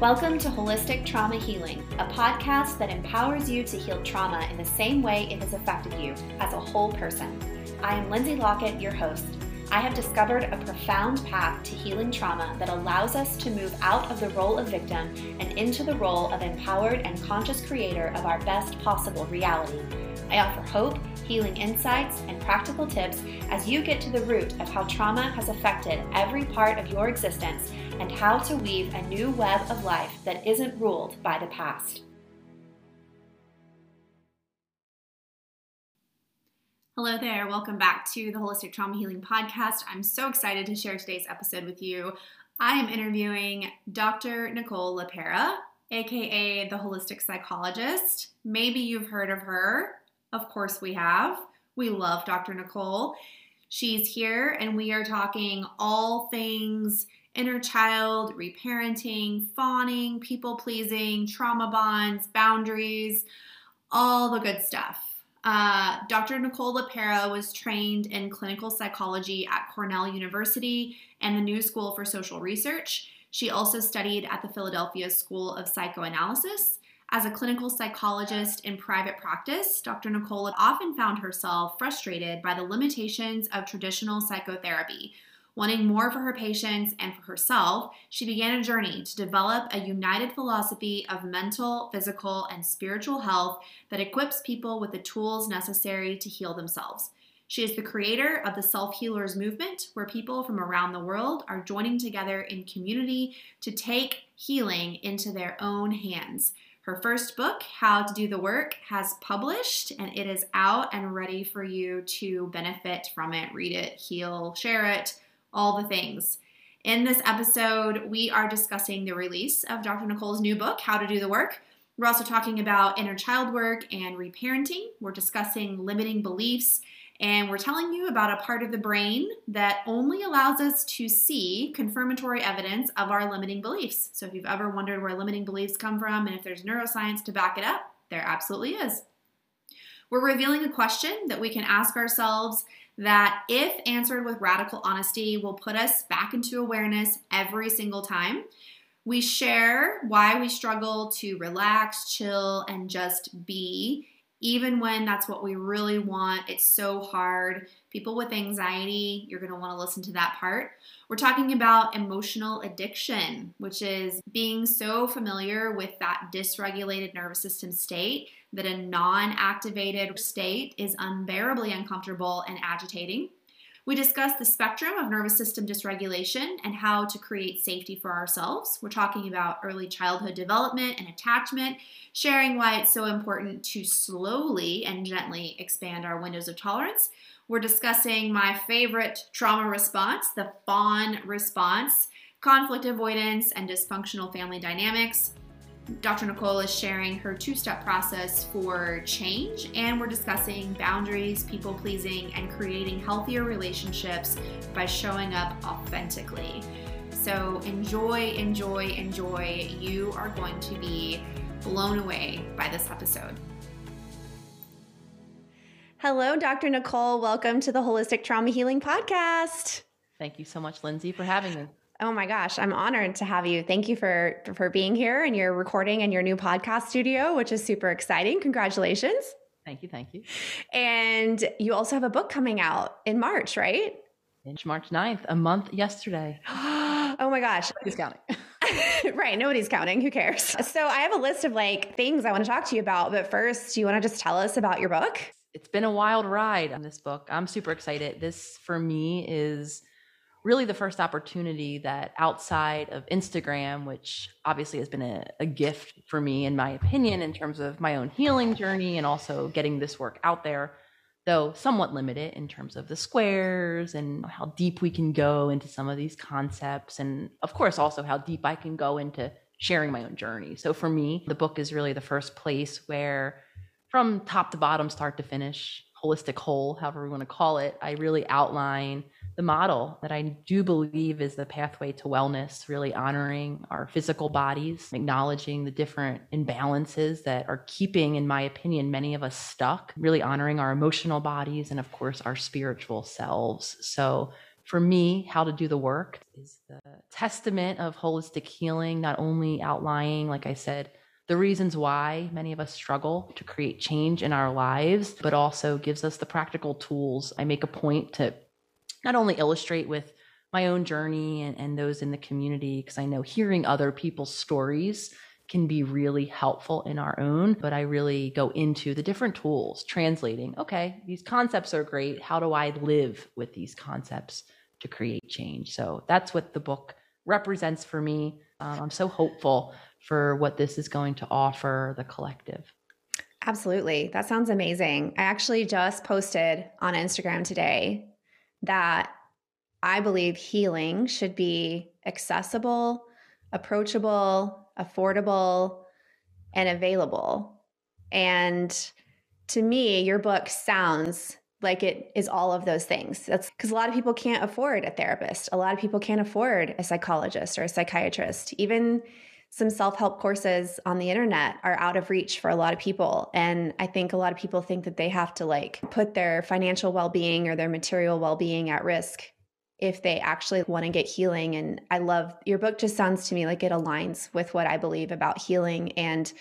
Welcome to Holistic Trauma Healing, a podcast that empowers you to heal trauma in the same way it has affected you as a whole person. I am Lindsay Lockett, your host. I have discovered a profound path to healing trauma that allows us to move out of the role of victim and into the role of empowered and conscious creator of our best possible reality. I offer hope, healing insights, and practical tips as you get to the root of how trauma has affected every part of your existence and how to weave a new web of life that isn't ruled by the past. Hello there. Welcome back to the Holistic Trauma Healing Podcast. I'm so excited to share today's episode with you. I am interviewing Dr. Nicole LePera, aka the Holistic Psychologist. Maybe you've heard of her. Of course, we have. We love Dr. Nicole. She's here, and we are talking all things inner child, reparenting, fawning, people pleasing, trauma bonds, boundaries, all the good stuff. Uh, Dr. Nicole LePera was trained in clinical psychology at Cornell University and the New School for Social Research. She also studied at the Philadelphia School of Psychoanalysis. As a clinical psychologist in private practice, Dr. Nicole often found herself frustrated by the limitations of traditional psychotherapy, Wanting more for her patients and for herself, she began a journey to develop a united philosophy of mental, physical, and spiritual health that equips people with the tools necessary to heal themselves. She is the creator of the Self Healers Movement, where people from around the world are joining together in community to take healing into their own hands. Her first book, How to Do the Work, has published and it is out and ready for you to benefit from it. Read it, heal, share it all the things. In this episode, we are discussing the release of Dr. Nicole's new book, How to Do the Work. We're also talking about inner child work and reparenting. We're discussing limiting beliefs, and we're telling you about a part of the brain that only allows us to see confirmatory evidence of our limiting beliefs. So, if you've ever wondered where limiting beliefs come from and if there's neuroscience to back it up, there absolutely is. We're revealing a question that we can ask ourselves that, if answered with radical honesty, will put us back into awareness every single time. We share why we struggle to relax, chill, and just be, even when that's what we really want. It's so hard. People with anxiety, you're going to want to listen to that part. We're talking about emotional addiction, which is being so familiar with that dysregulated nervous system state that a non activated state is unbearably uncomfortable and agitating. We discuss the spectrum of nervous system dysregulation and how to create safety for ourselves. We're talking about early childhood development and attachment, sharing why it's so important to slowly and gently expand our windows of tolerance. We're discussing my favorite trauma response, the fawn response, conflict avoidance, and dysfunctional family dynamics. Dr. Nicole is sharing her two step process for change, and we're discussing boundaries, people pleasing, and creating healthier relationships by showing up authentically. So, enjoy, enjoy, enjoy. You are going to be blown away by this episode. Hello, Dr. Nicole. Welcome to the Holistic Trauma Healing Podcast. Thank you so much, Lindsay, for having me. Oh my gosh, I'm honored to have you. Thank you for for being here and your recording in your new podcast studio, which is super exciting. Congratulations. Thank you, thank you. And you also have a book coming out in March, right? March 9th, a month yesterday. oh my gosh. Who's counting? right, nobody's counting. Who cares? So I have a list of like things I want to talk to you about, but first, do you want to just tell us about your book? It's been a wild ride on this book. I'm super excited. This for me is really the first opportunity that outside of Instagram, which obviously has been a, a, gift for me, in my opinion, in terms of my own healing journey and also getting this work out there, though somewhat limited in terms of the squares and how deep we can go into some of these concepts. And of course, also how deep I can go into sharing my own journey. So for me, the book is really the first place where, from top to bottom, start to finish, holistic whole, however we want to call it, I really outline the model that I do believe is the pathway to wellness, really honoring our physical bodies, acknowledging the different imbalances that are keeping, in my opinion, many of us stuck, really honoring our emotional bodies and, of course, our spiritual selves. So, for me, how to do the work is the testament of holistic healing, not only outlining, like I said, the reasons why many of us struggle to create change in our lives, but also gives us the practical tools. I make a point to not only illustrate with my own journey and, and those in the community, because I know hearing other people's stories can be really helpful in our own, but I really go into the different tools, translating, okay, these concepts are great. How do I live with these concepts to create change? So that's what the book represents for me. Um, I'm so hopeful for what this is going to offer the collective. Absolutely. That sounds amazing. I actually just posted on Instagram today that I believe healing should be accessible, approachable, affordable, and available. And to me, your book sounds like it is all of those things. That's because a lot of people can't afford a therapist. A lot of people can't afford a psychologist or a psychiatrist. Even some self help courses on the internet are out of reach for a lot of people. And I think a lot of people think that they have to like put their financial well being or their material well being at risk if they actually want to get healing. And I love your book, just sounds to me like it aligns with what I believe about healing. And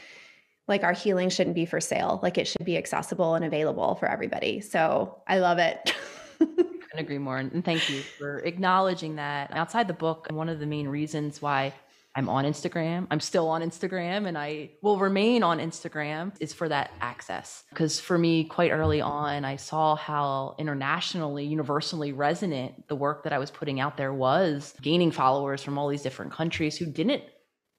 like our healing shouldn't be for sale, like it should be accessible and available for everybody. So I love it. agree more. And thank you for acknowledging that. Outside the book, one of the main reasons why I'm on Instagram. I'm still on Instagram and I will remain on Instagram is for that access. Because for me, quite early on, I saw how internationally, universally resonant the work that I was putting out there was, gaining followers from all these different countries who didn't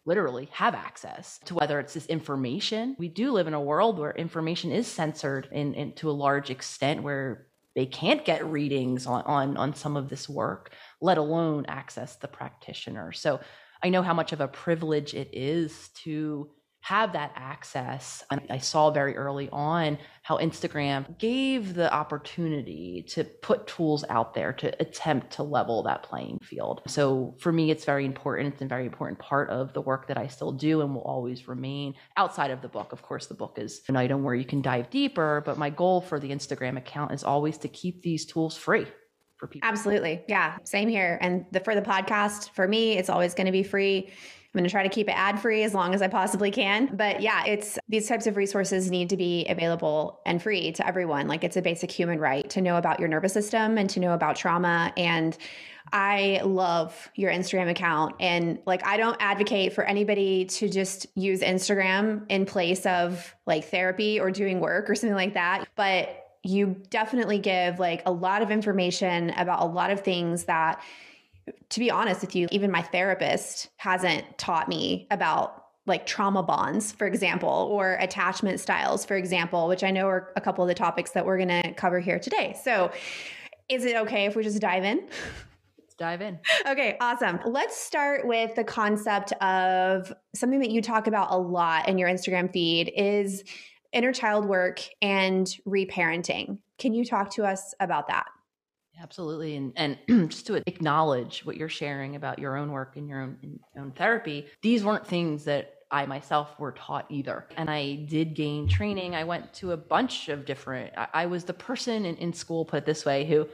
literally have access to whether it's this information. We do live in a world where information is censored in, in to a large extent where they can't get readings on, on, on some of this work, let alone access the practitioner. So I know how much of a privilege it is to have that access. And I saw very early on how Instagram gave the opportunity to put tools out there to attempt to level that playing field. So for me, it's very important. It's a very important part of the work that I still do and will always remain outside of the book. Of course, the book is an item where you can dive deeper, but my goal for the Instagram account is always to keep these tools free for people. Absolutely. Yeah. Same here. And the, for the podcast, for me, it's always going to be free. I'm going to try to keep it ad free as long as I possibly can. But yeah, it's these types of resources need to be available and free to everyone. Like it's a basic human right to know about your nervous system and to know about trauma. And I love your Instagram account. And like, I don't advocate for anybody to just use Instagram in place of like therapy or doing work or something like that. But you definitely give like a lot of information about a lot of things that to be honest with you even my therapist hasn't taught me about like trauma bonds for example or attachment styles for example which i know are a couple of the topics that we're going to cover here today so is it okay if we just dive in Let's dive in. Okay, awesome. Let's start with the concept of something that you talk about a lot in your Instagram feed is inner child work and reparenting. Can you talk to us about that? Absolutely. And, and just to acknowledge what you're sharing about your own work and your own, your own therapy, these weren't things that I myself were taught either. And I did gain training. I went to a bunch of different, I, I was the person in, in school, put it this way, who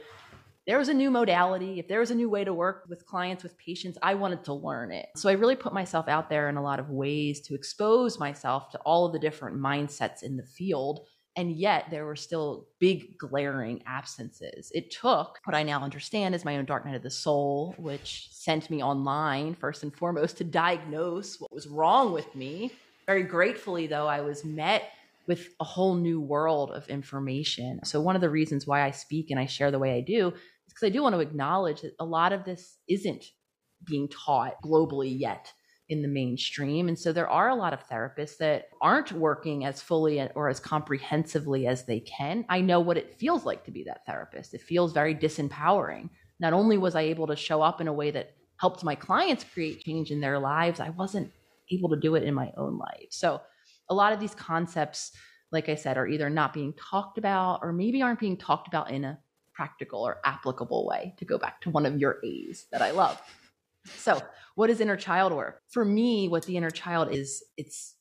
there was a new modality, if there was a new way to work with clients, with patients, I wanted to learn it. So I really put myself out there in a lot of ways to expose myself to all of the different mindsets in the field. And yet there were still big glaring absences. It took what I now understand is my own dark night of the soul, which sent me online first and foremost to diagnose what was wrong with me. Very gratefully, though, I was met with a whole new world of information. So, one of the reasons why I speak and I share the way I do because I do want to acknowledge that a lot of this isn't being taught globally yet in the mainstream. And so there are a lot of therapists that aren't working as fully or as comprehensively as they can. I know what it feels like to be that therapist. It feels very disempowering. Not only was I able to show up in a way that helped my clients create change in their lives, I wasn't able to do it in my own life. So a lot of these concepts, like I said, are either not being talked about or maybe aren't being talked about in a practical or applicable way to go back to one of your A's that I love. So, what is inner child work? For me, what the inner child is, it's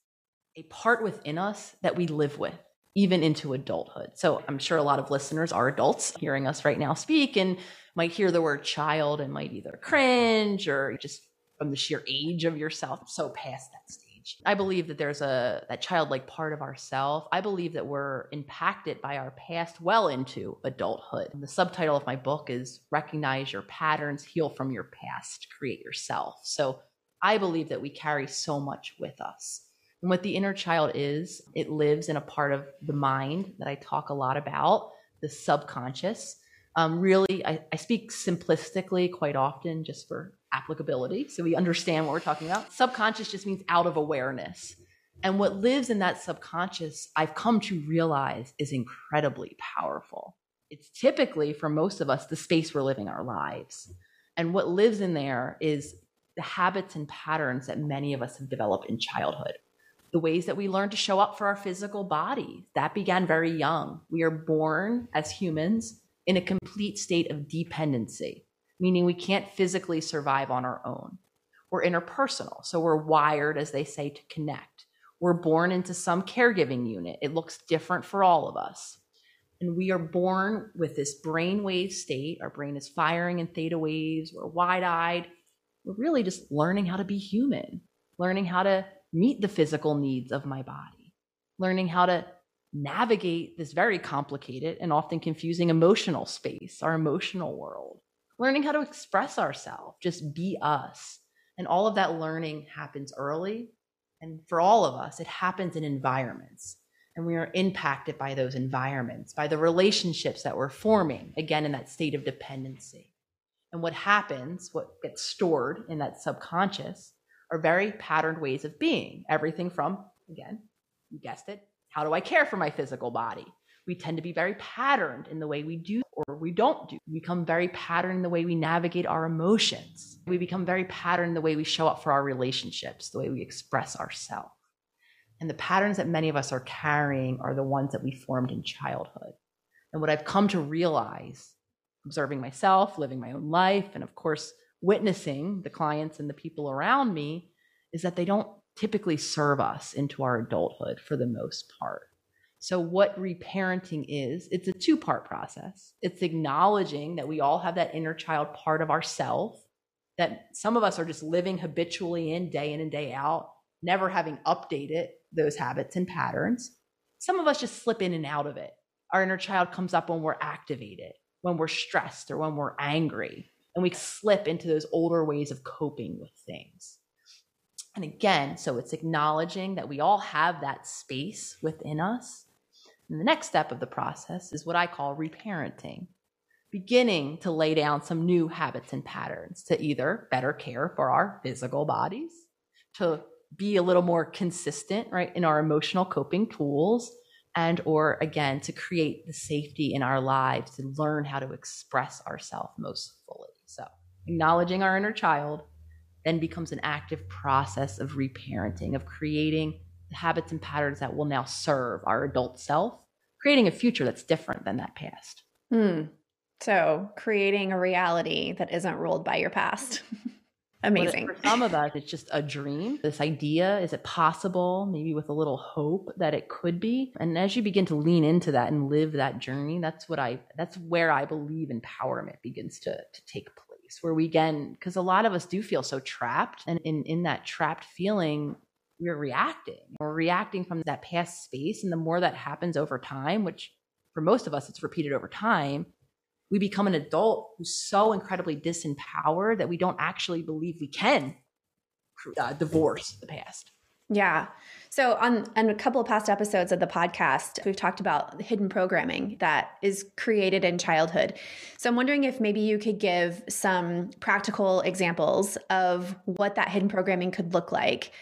a part within us that we live with even into adulthood. So, I'm sure a lot of listeners are adults hearing us right now speak and might hear the word child and might either cringe or just from the sheer age of yourself, so past that stage. I believe that there's a that childlike part of ourself. I believe that we're impacted by our past well into adulthood. The subtitle of my book is Recognize Your Patterns, Heal from Your Past, Create Yourself. So I believe that we carry so much with us. And what the inner child is, it lives in a part of the mind that I talk a lot about, the subconscious. Um, really, I, I speak simplistically quite often just for applicability so we understand what we're talking about. Subconscious just means out of awareness. And what lives in that subconscious, I've come to realize is incredibly powerful. It's typically, for most of us, the space we're living our lives. And what lives in there is the habits and patterns that many of us have developed in childhood. The ways that we learn to show up for our physical body, that began very young. We are born as humans in a complete state of dependency, meaning we can't physically survive on our own. We're interpersonal, so we're wired, as they say, to connect. We're born into some caregiving unit. It looks different for all of us. And we are born with this brainwave state. Our brain is firing in theta waves. We're wide eyed we're really just learning how to be human, learning how to meet the physical needs of my body, learning how to navigate this very complicated and often confusing emotional space, our emotional world, learning how to express ourselves, just be us. And all of that learning happens early. And for all of us, it happens in environments. And we are impacted by those environments, by the relationships that we're forming, again, in that state of dependency. And what happens, what gets stored in that subconscious, are very patterned ways of being. Everything from, again, you guessed it, how do I care for my physical body? We tend to be very patterned in the way we do or we don't do. We become very patterned in the way we navigate our emotions. We become very patterned in the way we show up for our relationships, the way we express ourselves. And the patterns that many of us are carrying are the ones that we formed in childhood. And what I've come to realize observing myself, living my own life, and of course, witnessing the clients and the people around me is that they don't typically serve us into our adulthood for the most part. So, what reparenting is, it's a two part process. It's acknowledging that we all have that inner child part of ourself that some of us are just living habitually in day in and day out, never having updated those habits and patterns. Some of us just slip in and out of it. Our inner child comes up when we're activated when we're stressed or when we're angry. And we slip into those older ways of coping with things. And again, so it's acknowledging that we all have that space within us. And the next step of the process is what I call reparenting, beginning to lay down some new habits and patterns to either better care for our physical bodies, to be a little more consistent, right, in our emotional coping tools, and or again to create the safety in our lives to learn how to express ourselves most fully. So acknowledging our inner child then becomes an active process of reparenting of creating habits and patterns that will now serve our adult self creating a future that's different than that past hmm. so creating a reality that isn't ruled by your past Amazing. For some of us, it's just a dream. This idea is it possible, maybe with a little hope that it could be? And as you begin to lean into that and live that journey, that's what I, that's where I believe empowerment begins to, to take place. Where we again, because a lot of us do feel so trapped. And in, in that trapped feeling, we're reacting. We're reacting from that past space. And the more that happens over time, which for most of us, it's repeated over time, we become an adult who's so incredibly disempowered that we don't actually believe we can uh, divorce the past. Yeah. So on, on a couple of past episodes of the podcast, we've talked about hidden programming that is created in childhood. So I'm wondering if maybe you could give some practical examples of what that hidden programming could look like,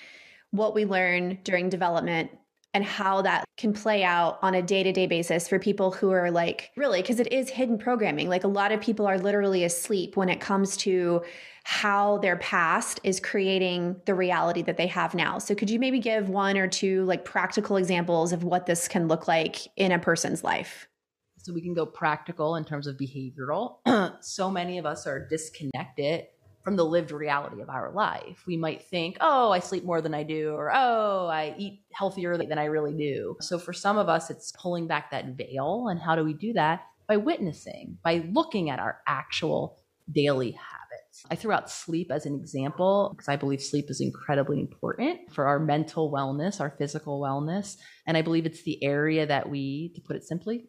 what we learn during development and how that can play out on a day to day basis for people who are like, really, because it is hidden programming. Like a lot of people are literally asleep when it comes to how their past is creating the reality that they have now. So, could you maybe give one or two like practical examples of what this can look like in a person's life? So, we can go practical in terms of behavioral. so many of us are disconnected from the lived reality of our life. We might think, oh, I sleep more than I do, or oh, I eat healthier than I really do. So for some of us, it's pulling back that veil. And how do we do that? By witnessing, by looking at our actual daily habits. I threw out sleep as an example because I believe sleep is incredibly important for our mental wellness, our physical wellness. And I believe it's the area that we, to put it simply,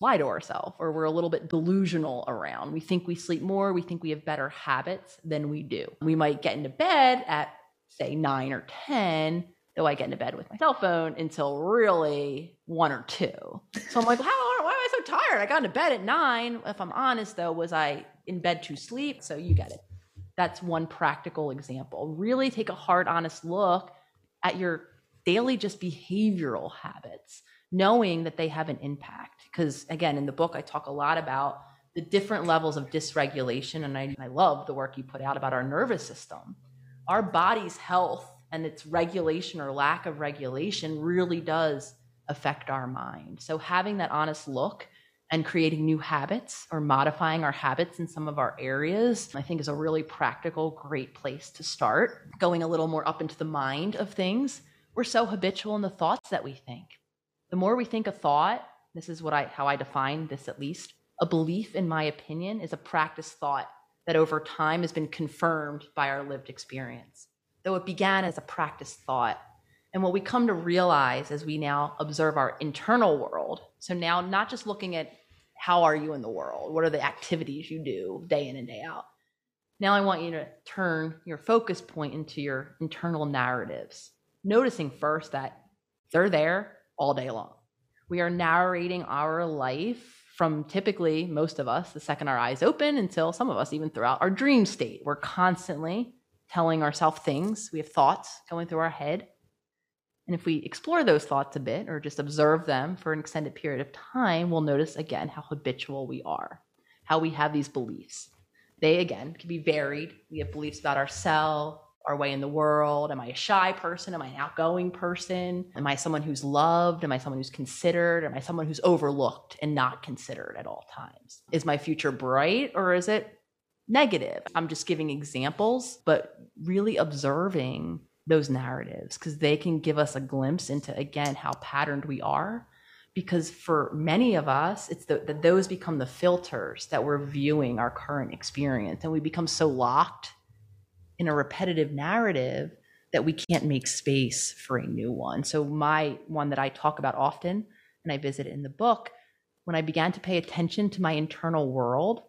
lie to ourselves or we're a little bit delusional around. We think we sleep more, we think we have better habits than we do. We might get into bed at, say, nine or 10 though I get into bed with my cell phone until really one or two. So I'm like, how, why am I so tired? I got into bed at nine. If I'm honest though, was I in bed to sleep? So you get it. That's one practical example. Really take a hard, honest look at your daily just behavioral habits, knowing that they have an impact. Because again, in the book, I talk a lot about the different levels of dysregulation. And I, I love the work you put out about our nervous system. Our body's health and its regulation or lack of regulation really does affect our mind. So having that honest look and creating new habits or modifying our habits in some of our areas, I think is a really practical, great place to start. Going a little more up into the mind of things. We're so habitual in the thoughts that we think. The more we think a thought, this is what I how I define this at least, a belief in my opinion is a practice thought that over time has been confirmed by our lived experience though it began as a practice thought. And what we come to realize as we now observe our internal world, so now not just looking at how are you in the world, what are the activities you do day in and day out. Now I want you to turn your focus point into your internal narratives, noticing first that they're there all day long. We are narrating our life from typically most of us the second our eyes open until some of us even throughout our dream state. We're constantly telling ourselves things. We have thoughts going through our head. And if we explore those thoughts a bit or just observe them for an extended period of time, we'll notice again how habitual we are, how we have these beliefs. They, again, can be varied. We have beliefs about ourselves, our way in the world. Am I a shy person? Am I an outgoing person? Am I someone who's loved? Am I someone who's considered? Am I someone who's overlooked and not considered at all times? Is my future bright or is it negative. I'm just giving examples, but really observing those narratives because they can give us a glimpse into, again, how patterned we are. Because for many of us, it's that those become the filters that we're viewing our current experience. And we become so locked in a repetitive narrative that we can't make space for a new one. So, my one that I talk about often and I visit in the book, when I began to pay attention to my internal world,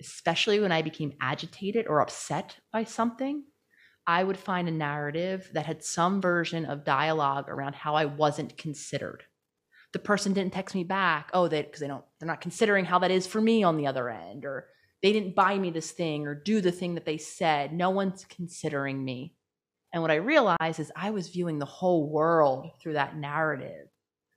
especially when I became agitated or upset by something, I would find a narrative that had some version of dialogue around how I wasn't considered. The person didn't text me back. Oh, they because they don't they're not considering how that is for me on the other end, or they didn't buy me this thing or do the thing that they said. No one's considering me. And what I realized is I was viewing the whole world through that narrative.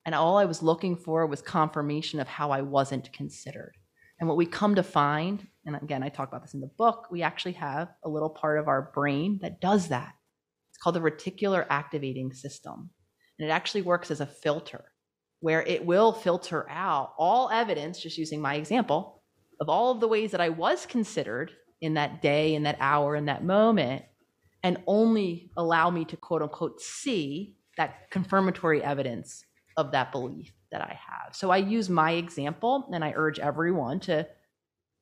And all I was looking for was confirmation of how I wasn't considered. And what we come to find, and again, I talk about this in the book, we actually have a little part of our brain that does that. It's called the reticular activating system. And it actually works as a filter where it will filter out all evidence, just using my example, of all of the ways that I was considered in that day, in that hour, in that moment, and only allow me to quote unquote see that confirmatory evidence of that belief that I have. So I use my example and I urge everyone to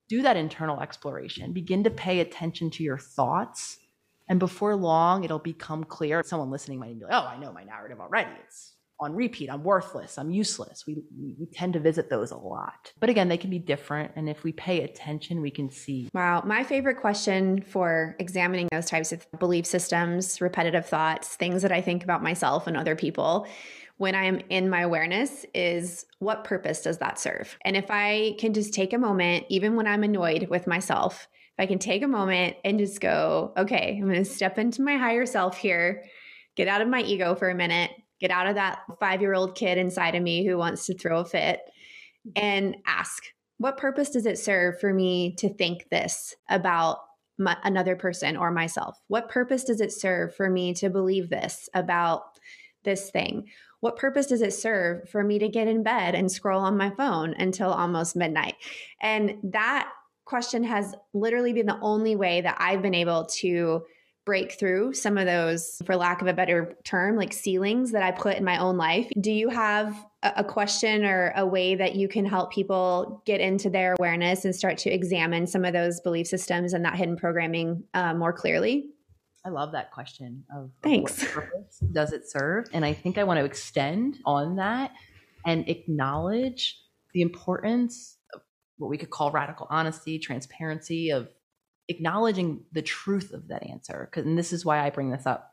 do that internal exploration. Begin to pay attention to your thoughts. And before long, it'll become clear. Someone listening might be like, oh, I know my narrative already. It's on repeat. I'm worthless. I'm useless. We, we tend to visit those a lot. But again, they can be different. And if we pay attention, we can see. Wow. My favorite question for examining those types of belief systems, repetitive thoughts, things that I think about myself and other people when I am in my awareness is what purpose does that serve? And if I can just take a moment, even when I'm annoyed with myself, if I can take a moment and just go, okay, I'm going to step into my higher self here, get out of my ego for a minute, get out of that five year old kid inside of me who wants to throw a fit, and ask, what purpose does it serve for me to think this about my, another person or myself? What purpose does it serve for me to believe this about this thing? what purpose does it serve for me to get in bed and scroll on my phone until almost midnight? And that question has literally been the only way that I've been able to break through some of those, for lack of a better term, like ceilings that I put in my own life. Do you have a question or a way that you can help people get into their awareness and start to examine some of those belief systems and that hidden programming uh, more clearly? I love that question of, Thanks. what purpose does it serve? And I think I want to extend on that and acknowledge the importance of what we could call radical honesty, transparency, of acknowledging the truth of that answer. And this is why I bring this up.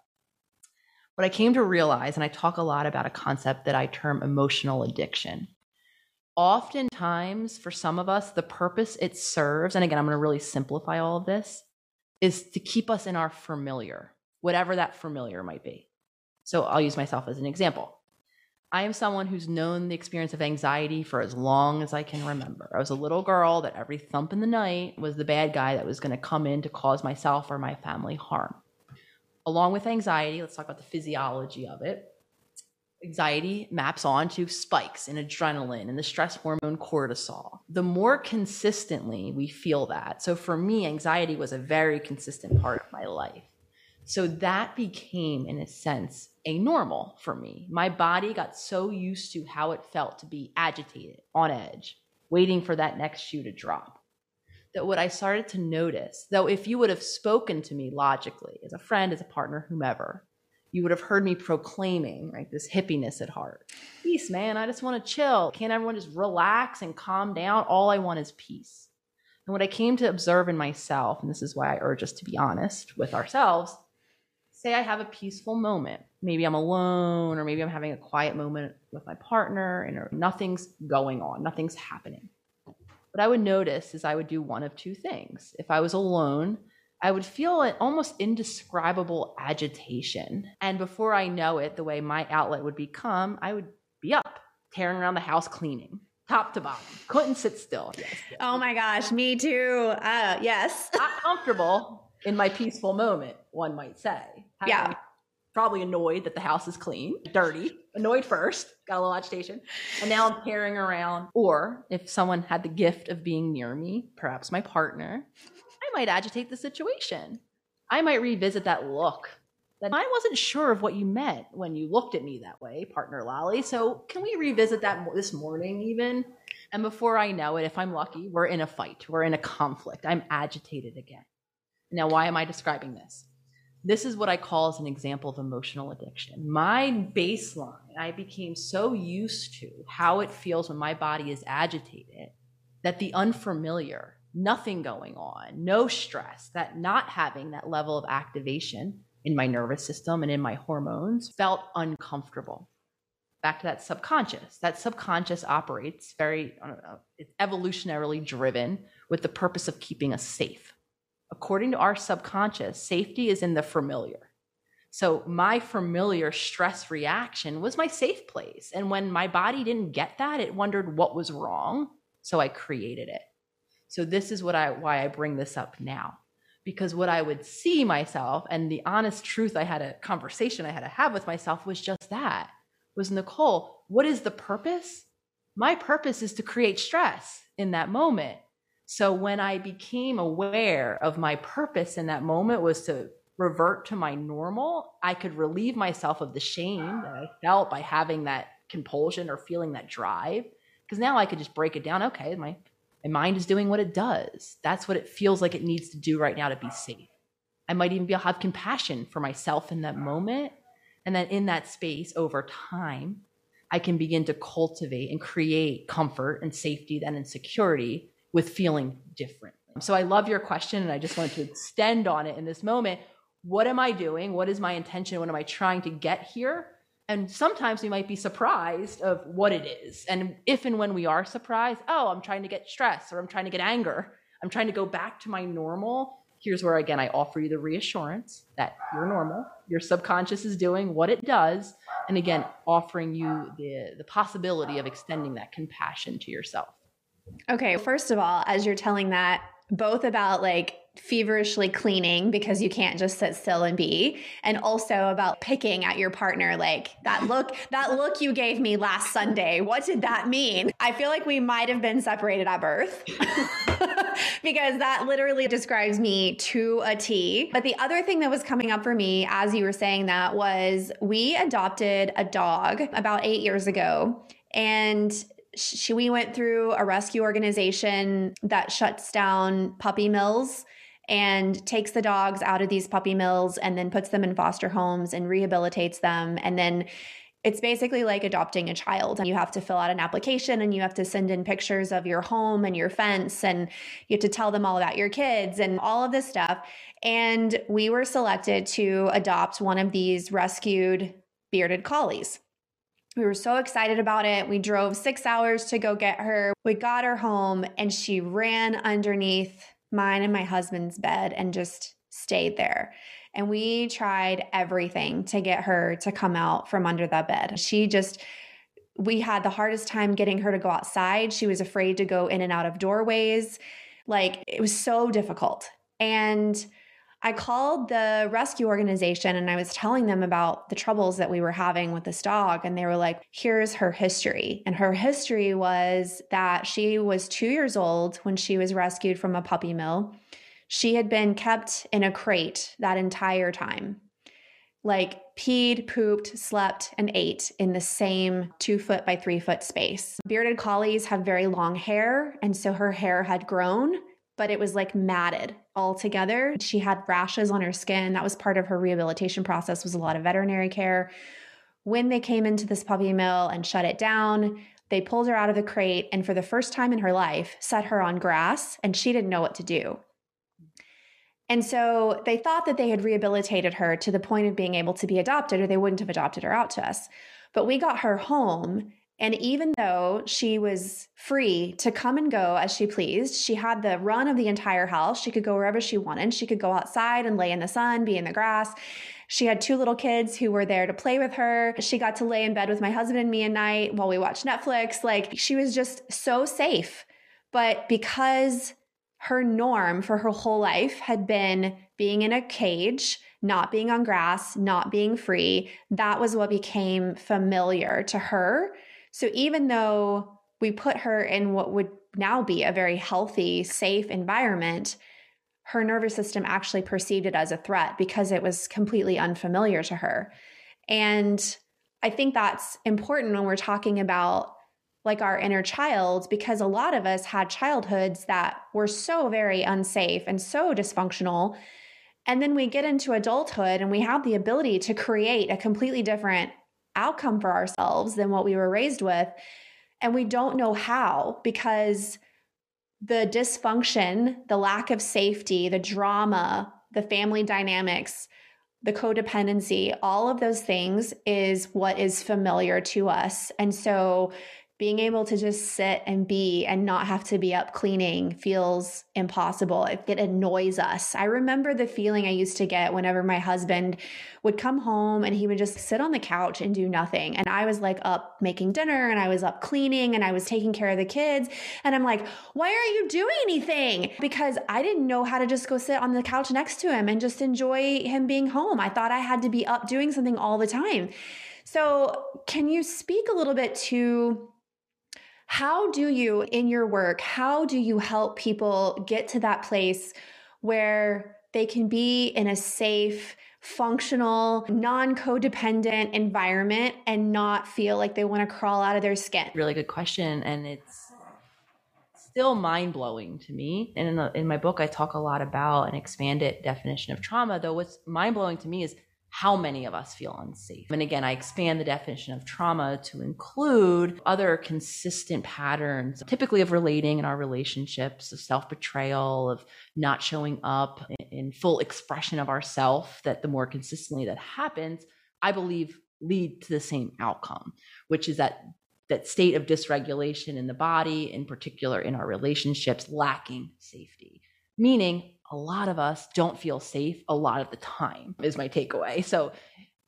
What I came to realize, and I talk a lot about a concept that I term emotional addiction. Oftentimes, for some of us, the purpose it serves, and again, I'm going to really simplify all of this, is to keep us in our familiar, whatever that familiar might be. So I'll use myself as an example. I am someone who's known the experience of anxiety for as long as I can remember. I was a little girl that every thump in the night was the bad guy that was going to come in to cause myself or my family harm. Along with anxiety, let's talk about the physiology of it. Anxiety maps onto spikes in adrenaline and the stress hormone cortisol. The more consistently we feel that, so for me, anxiety was a very consistent part of my life. So that became, in a sense, a normal for me. My body got so used to how it felt to be agitated, on edge, waiting for that next shoe to drop. That what I started to notice, though, if you would have spoken to me logically, as a friend, as a partner, whomever, you would have heard me proclaiming, right, this hippiness at heart. Peace, man. I just want to chill. Can't everyone just relax and calm down? All I want is peace. And what I came to observe in myself, and this is why I urge us to be honest with ourselves, say I have a peaceful moment. Maybe I'm alone, or maybe I'm having a quiet moment with my partner, and nothing's going on, nothing's happening. What I would notice is I would do one of two things. If I was alone, I would feel an almost indescribable agitation. And before I know it, the way my outlet would become, I would be up, tearing around the house cleaning, top to bottom. Couldn't sit still. Yes, yes. Oh my gosh, me too. Uh, yes. Not comfortable in my peaceful moment, one might say. Yeah. Probably annoyed that the house is clean, dirty, annoyed first, got a little agitation. And now I'm tearing around. Or if someone had the gift of being near me, perhaps my partner, I might agitate the situation. I might revisit that look that I wasn't sure of what you meant when you looked at me that way, partner Lolly. So can we revisit that this morning even? And before I know it, if I'm lucky, we're in a fight, we're in a conflict. I'm agitated again. Now, why am I describing this? This is what I call as an example of emotional addiction. My baseline, I became so used to how it feels when my body is agitated that the unfamiliar, nothing going on, no stress, that not having that level of activation in my nervous system and in my hormones felt uncomfortable. Back to that subconscious. That subconscious operates very, know, it's evolutionarily driven with the purpose of keeping us safe. According to our subconscious, safety is in the familiar. So my familiar stress reaction was my safe place. And when my body didn't get that, it wondered what was wrong. So I created it. So this is what I why I bring this up now. Because what I would see myself and the honest truth I had a conversation I had to have with myself was just that. Was Nicole, what is the purpose? My purpose is to create stress in that moment. So when I became aware of my purpose in that moment was to revert to my normal, I could relieve myself of the shame that I felt by having that compulsion or feeling that drive. Because now I could just break it down. Okay, my my mind is doing what it does. That's what it feels like it needs to do right now to be safe. I might even be have compassion for myself in that moment. And then in that space over time, I can begin to cultivate and create comfort and safety then and security with feeling different. So I love your question and I just wanted to extend on it in this moment. What am I doing? What is my intention? What am I trying to get here? and sometimes we might be surprised of what it is and if and when we are surprised oh i'm trying to get stress or i'm trying to get anger i'm trying to go back to my normal here's where again i offer you the reassurance that you're normal your subconscious is doing what it does and again offering you the the possibility of extending that compassion to yourself okay first of all as you're telling that both about like feverishly cleaning because you can't just sit still and be and also about picking at your partner like that look that look you gave me last sunday what did that mean i feel like we might have been separated at birth because that literally describes me to a T. But the other thing that was coming up for me as you were saying that was we adopted a dog about eight years ago. And she, we went through a rescue organization that shuts down puppy mills and takes the dogs out of these puppy mills and then puts them in foster homes and rehabilitates them. And then it's basically like adopting a child. and You have to fill out an application and you have to send in pictures of your home and your fence and you have to tell them all about your kids and all of this stuff. And we were selected to adopt one of these rescued bearded collies. We were so excited about it. We drove six hours to go get her. We got her home and she ran underneath mine and my husband's bed and just stayed there. And we tried everything to get her to come out from under that bed. She just, we had the hardest time getting her to go outside. She was afraid to go in and out of doorways. Like it was so difficult. And I called the rescue organization and I was telling them about the troubles that we were having with this dog. And they were like, here's her history. And her history was that she was two years old when she was rescued from a puppy mill. She had been kept in a crate that entire time, like peed, pooped, slept, and ate in the same two foot by three foot space. Bearded collies have very long hair, and so her hair had grown, but it was like matted all together. She had rashes on her skin. That was part of her rehabilitation process was a lot of veterinary care. When they came into this puppy mill and shut it down, they pulled her out of the crate and for the first time in her life set her on grass and she didn't know what to do. And so they thought that they had rehabilitated her to the point of being able to be adopted, or they wouldn't have adopted her out to us. But we got her home. And even though she was free to come and go as she pleased, she had the run of the entire house. She could go wherever she wanted. She could go outside and lay in the sun, be in the grass. She had two little kids who were there to play with her. She got to lay in bed with my husband and me at night while we watched Netflix. Like she was just so safe. But because her norm for her whole life had been being in a cage, not being on grass, not being free. That was what became familiar to her. So even though we put her in what would now be a very healthy, safe environment, her nervous system actually perceived it as a threat because it was completely unfamiliar to her. And I think that's important when we're talking about like our inner child because a lot of us had childhoods that were so very unsafe and so dysfunctional. And then we get into adulthood and we have the ability to create a completely different outcome for ourselves than what we were raised with. And we don't know how because the dysfunction, the lack of safety, the drama, the family dynamics, the codependency, all of those things is what is familiar to us. And so being able to just sit and be and not have to be up cleaning feels impossible. It, annoys us. I remember the feeling I used to get whenever my husband would come home and he would just sit on the couch and do nothing. And I was like up making dinner and I was up cleaning and I was taking care of the kids. And I'm like, why aren't you doing anything? Because I didn't know how to just go sit on the couch next to him and just enjoy him being home. I thought I had to be up doing something all the time. So, can you speak a little bit to how do you, in your work, how do you help people get to that place where they can be in a safe, functional, non codependent environment and not feel like they want to crawl out of their skin? Really good question. And it's still mind blowing to me. And in, the, in my book, I talk a lot about an expanded definition of trauma, though what's mind blowing to me is how many of us feel unsafe. And again, I expand the definition of trauma to include other consistent patterns, typically of relating in our relationships, of self betrayal, of not showing up in full expression of ourself, that the more consistently that happens, I believe lead to the same outcome, which is that that state of dysregulation in the body, in particular in our relationships, lacking safety. Meaning a lot of us don't feel safe a lot of the time, is my takeaway. So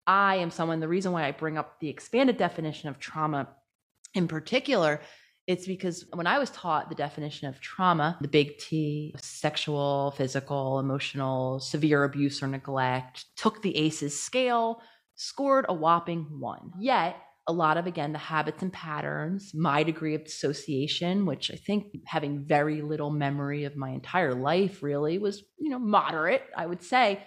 I am someone, the reason why I bring up the expanded definition of trauma in particular, it's because when I was taught the definition of trauma, the big T, sexual, physical, emotional, severe abuse or neglect, took the ACEs scale, scored a whopping one. Yet a lot of again the habits and patterns my degree of dissociation which i think having very little memory of my entire life really was you know moderate i would say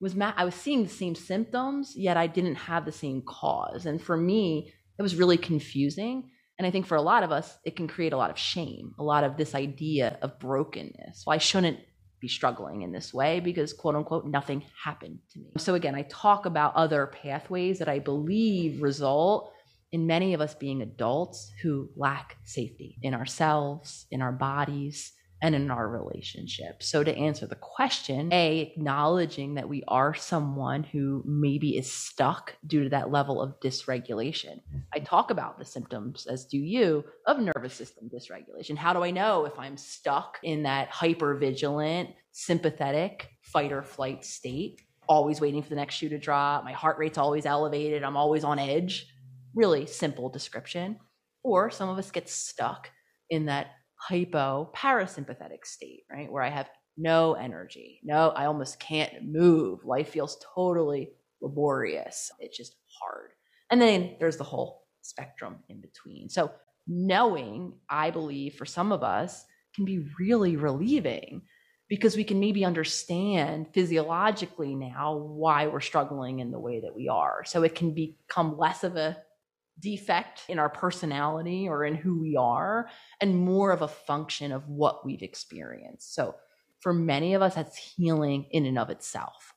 was ma- i was seeing the same symptoms yet i didn't have the same cause. And for me it was really confusing. And i think for a lot of us it can create a lot of shame a lot of this idea of brokenness. Well i shouldn't be struggling in this way? Because quote unquote nothing happened to me. So again, I talk about other pathways that I believe result in many of us being adults who lack safety in ourselves, in our bodies, and in our relationships. So, to answer the question, A, acknowledging that we are someone who maybe is stuck due to that level of dysregulation. I talk about the symptoms, as do you, of nervous system dysregulation. How do I know if I'm stuck in that hyper vigilant, sympathetic fight or flight state? Always waiting for the next shoe to drop. My heart rate's always elevated. I'm always on edge. Really simple description. Or some of us get stuck in that hypo parasympathetic state, right? Where I have no energy. No, I almost can't move. Life feels totally laborious. It's just hard. And then there's the whole spectrum in between. So knowing, I believe, for some of us can be really relieving because we can maybe understand physiologically now why we're struggling in the way that we are. So it can become less of a defect in our personality or in who we are and more of a function of what we've experienced. So for many of us, that's healing in and of itself.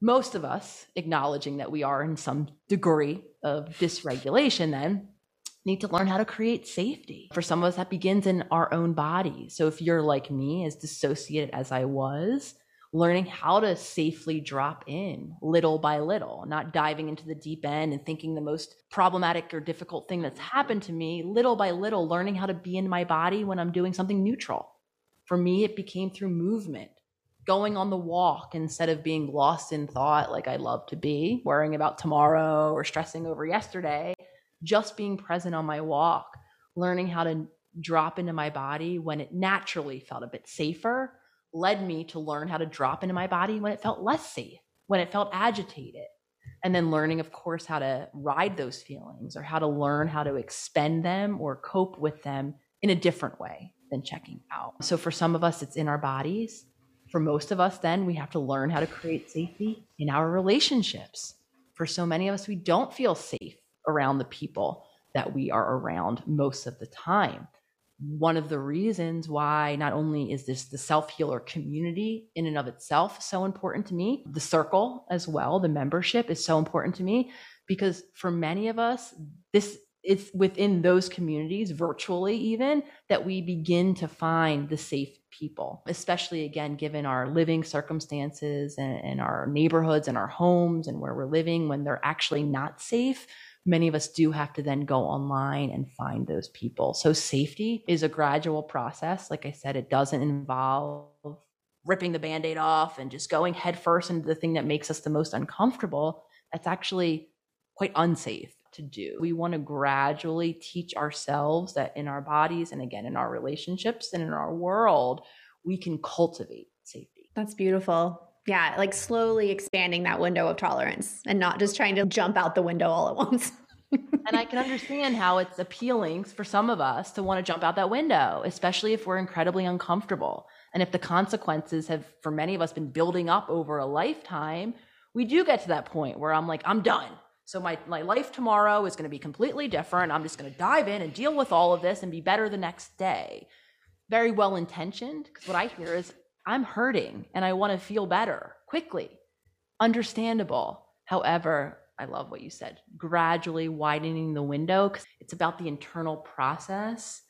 Most of us, acknowledging that we are in some degree of dysregulation, then need to learn how to create safety. For some of us, that begins in our own body. So if you're like me, as dissociated as I was, learning how to safely drop in little by little, not diving into the deep end and thinking the most problematic or difficult thing that's happened to me, little by little, learning how to be in my body when I'm doing something neutral. For me, it became through movement, going on the walk instead of being lost in thought like I love to be, worrying about tomorrow or stressing over yesterday, just being present on my walk, learning how to drop into my body when it naturally felt a bit safer led me to learn how to drop into my body when it felt less safe, when it felt agitated. And then learning, of course, how to ride those feelings or how to learn how to expend them or cope with them in a different way than checking out. So for some of us, it's in our bodies. For most of us, then we have to learn how to create safety in our relationships. For so many of us, we don't feel safe around the people that we are around most of the time one of the reasons why not only is this the self healer community in and of itself so important to me, the circle as well, the membership is so important to me because for many of us, this it's within those communities, virtually even, that we begin to find the safe people, especially again, given our living circumstances and, and our neighborhoods and our homes and where we're living when they're actually not safe many of us do have to then go online and find those people. So safety is a gradual process. Like I said, it doesn't involve ripping the band-aid off and just going headfirst into the thing that makes us the most uncomfortable. That's actually quite unsafe to do. We want to gradually teach ourselves that in our bodies and again in our relationships and in our world, we can cultivate safety. That's beautiful. Yeah, like slowly expanding that window of tolerance and not just trying to jump out the window all at once. and I can understand how it's appealing for some of us to want to jump out that window, especially if we're incredibly uncomfortable. And if the consequences have, for many of us, been building up over a lifetime, we do get to that point where I'm like, I'm done. So my, my life tomorrow is going to be completely different. I'm just going to dive in and deal with all of this and be better the next day. Very well intentioned, because what I hear is, I'm hurting and I want to feel better quickly. Understandable. However, I love what you said, gradually widening the window because it's about the internal process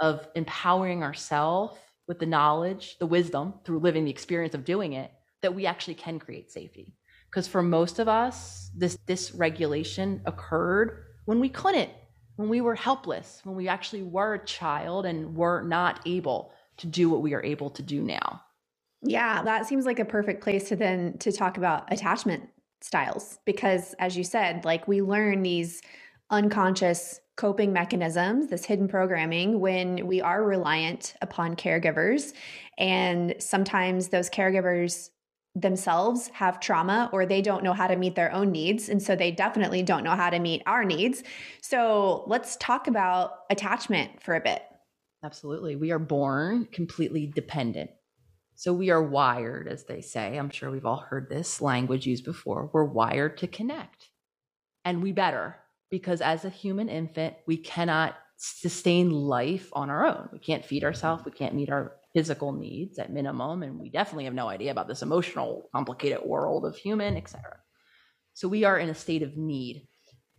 of empowering ourselves with the knowledge, the wisdom through living the experience of doing it that we actually can create safety. Because for most of us, this dysregulation occurred when we couldn't, when we were helpless, when we actually were a child and were not able to do what we are able to do now. Yeah, that seems like a perfect place to then to talk about attachment styles because as you said, like we learn these unconscious coping mechanisms, this hidden programming when we are reliant upon caregivers and sometimes those caregivers themselves have trauma or they don't know how to meet their own needs. And so they definitely don't know how to meet our needs. So let's talk about attachment for a bit. Absolutely. We are born completely dependent. So we are wired, as they say. I'm sure we've all heard this language used before. We're wired to connect. And we better, because as a human infant, we cannot sustain life on our own. We can't feed ourselves, we can't meet our physical needs at minimum, and we definitely have no idea about this emotional, complicated world of human, etc. So we are in a state of need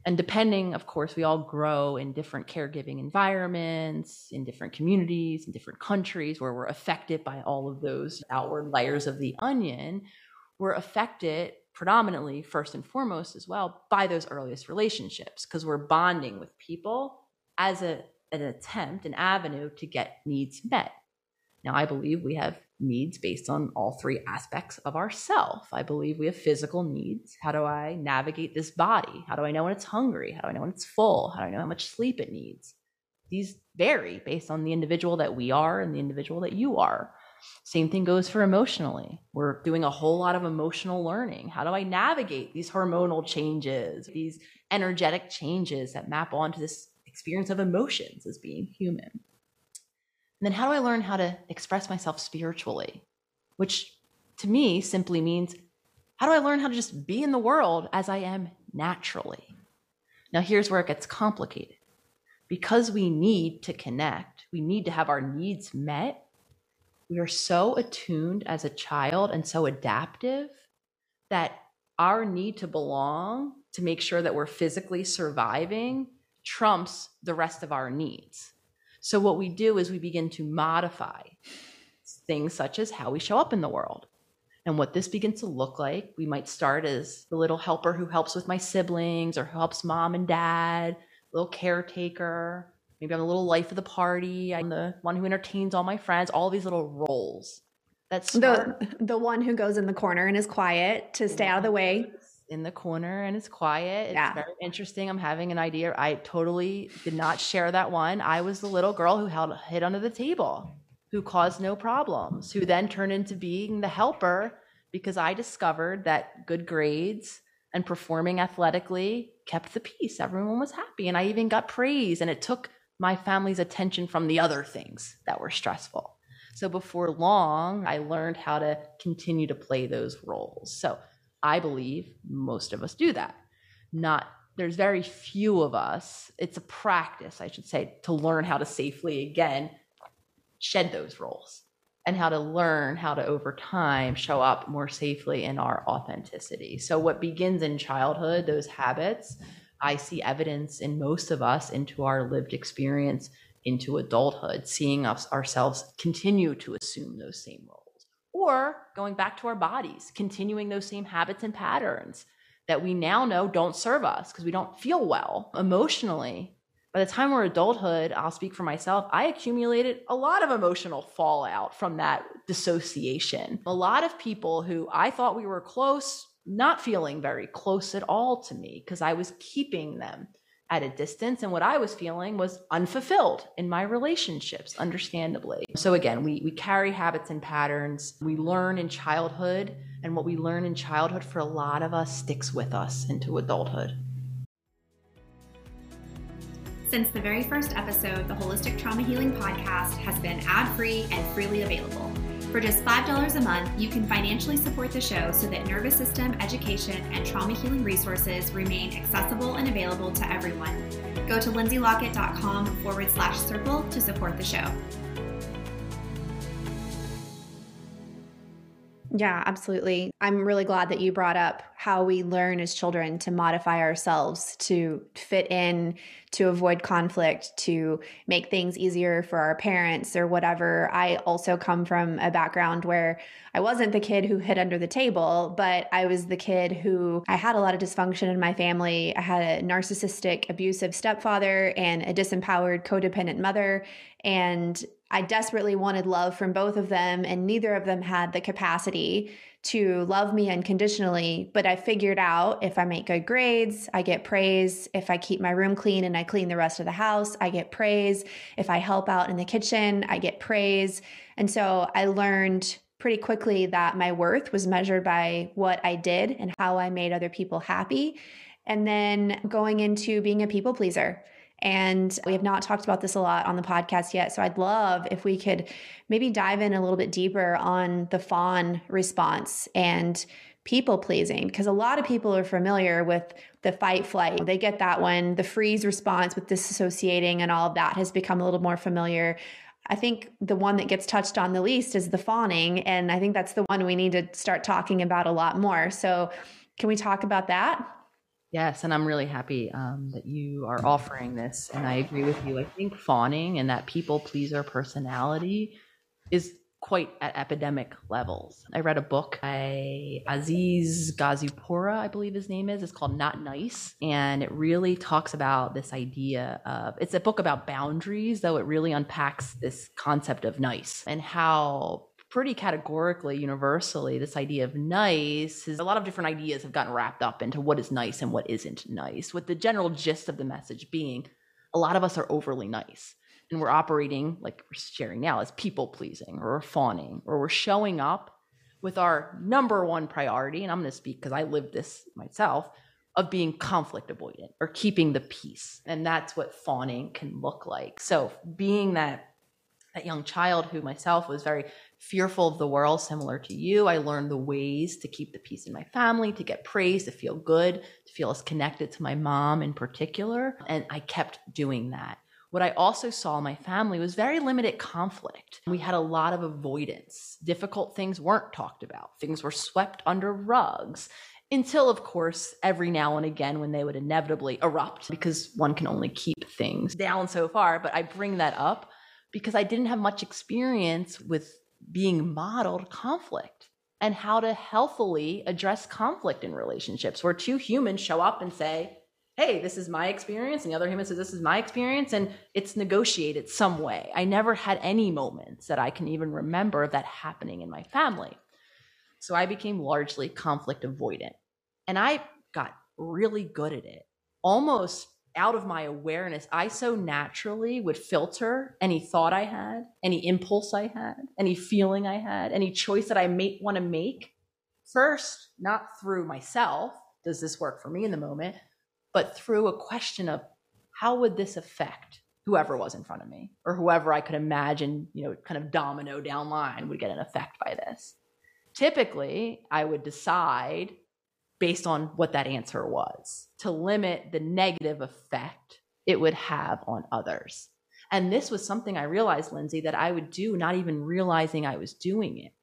and depending of course we all grow in different caregiving environments in different communities in different countries where we're affected by all of those outward layers of the onion. We're affected predominantly first and foremost as well by those earliest relationships because we're bonding with people as a, an attempt an avenue to get needs met. Now i believe we have needs based on all three aspects of ourself. I believe we have physical needs. How do I navigate this body? How do I know when it's hungry? How do I know when it's full? How do I know how much sleep it needs? These vary based on the individual that we are and the individual that you are. Same thing goes for emotionally. We're doing a whole lot of emotional learning. How do I navigate these hormonal changes, these energetic changes that map onto this experience of emotions as being human? And then how do I learn how to express myself spiritually? Which to me simply means how do I learn how to just be in the world as I am naturally? Now, here's where it gets complicated. Because we need to connect, we need to have our needs met. We are so attuned as a child and so adaptive that our need to belong, to make sure that we're physically surviving, trumps the rest of our needs. So, what we do is we begin to modify things such as how we show up in the world. And what this begins to look like, we might start as the little helper who helps with my siblings or helps mom and dad, little caretaker. Maybe I'm a little life of the party. I'm the one who entertains all my friends, all these little roles. That's the the one who goes in the corner and is quiet to stay out of the way in the corner and it's quiet. It's yeah. very interesting. I'm having an idea. I totally did not share that one. I was the little girl who held hid under the table, who caused no problems, who then turned into being the helper because I discovered that good grades and performing athletically kept the peace. Everyone was happy and I even got praise and it took my family's attention from the other things that were stressful. So before long, I learned how to continue to play those roles. So I believe most of us do that. Not there's very few of us. It's a practice, I should say, to learn how to safely again shed those roles and how to learn how to over time show up more safely in our authenticity. So what begins in childhood, those habits, I see evidence in most of us into our lived experience into adulthood, seeing us ourselves continue to assume those same roles or going back to our bodies, continuing those same habits and patterns that we now know don't serve us because we don't feel well emotionally. By the time we're adulthood, I'll speak for myself, I accumulated a lot of emotional fallout from that dissociation. A lot of people who I thought we were close, not feeling very close at all to me because I was keeping them at a distance. And what I was feeling was unfulfilled in my relationships, understandably. So again, we, we carry habits and patterns. We learn in childhood, and what we learn in childhood for a lot of us sticks with us into adulthood. Since the very first episode, the Holistic Trauma Healing Podcast has been ad free and freely available. For just $5 a month, you can financially support the show so that nervous system education and trauma healing resources remain accessible and available to everyone. Go to lindsaylockett.com forward slash circle to support the show. Yeah, absolutely. I'm really glad that you brought up how we learn as children to modify ourselves to fit in, to avoid conflict, to make things easier for our parents or whatever. I also come from a background where I wasn't the kid who hid under the table, but I was the kid who I had a lot of dysfunction in my family. I had a narcissistic, abusive stepfather and a disempowered, codependent mother. And I desperately wanted love from both of them, and neither of them had the capacity to love me unconditionally. But I figured out if I make good grades, I get praise. If I keep my room clean and I clean the rest of the house, I get praise. If I help out in the kitchen, I get praise. And so I learned pretty quickly that my worth was measured by what I did and how I made other people happy. And then going into being a people pleaser. And we have not talked about this a lot on the podcast yet. So I'd love if we could maybe dive in a little bit deeper on the fawn response and people pleasing because a lot of people are familiar with the fight flight. They get that one. The freeze response with disassociating and all of that has become a little more familiar. I think the one that gets touched on the least is the fawning. And I think that's the one we need to start talking about a lot more. So, can we talk about that? Yes, and I'm really happy um, that you are offering this. And I agree with you. I think fawning and that people pleaser personality is quite at epidemic levels. I read a book by Aziz Gazipura, I believe his name is. It's called Not Nice. And it really talks about this idea of it's a book about boundaries, though it really unpacks this concept of nice and how pretty categorically universally this idea of nice is a lot of different ideas have gotten wrapped up into what is nice and what isn't nice with the general gist of the message being a lot of us are overly nice and we're operating like we're sharing now as people pleasing or fawning or we're showing up with our number one priority and i'm going to speak because i lived this myself of being conflict avoidant or keeping the peace and that's what fawning can look like. So being that that young child who myself was very fearful of the world, similar to you. I learned the ways to keep the peace in my family, to get praise, to feel good, to feel as connected to my mom in particular. And I kept doing that. What I also saw in my family was very limited conflict. We had a lot of avoidance. Difficult things weren't talked about, things were swept under rugs. Until, of course, every now and again when they would inevitably erupt, because one can only keep things down so far. But I bring that up because I didn't have much experience with being modeled conflict and how to healthily address conflict in relationships where two humans show up and say, Hey, this is my experience. And the other human says, This is my experience. And it's negotiated some way. I never had any moments that I can even remember of that happening in my family. So I became largely conflict avoidant. And I got really good at it, almost out of my awareness, I so naturally would filter any thought I had, any impulse I had, any feeling I had, any choice that I may want to make. First, not through myself, does this work for me in the moment, but through a question of how would this affect whoever was in front of me or whoever I could imagine, you know, kind of domino down line would get an effect by this. Typically, I would decide based on what that answer was to limit the negative effect it would have on others. And this was something I realized, Lindsay, that I would do, not even realizing I was doing it.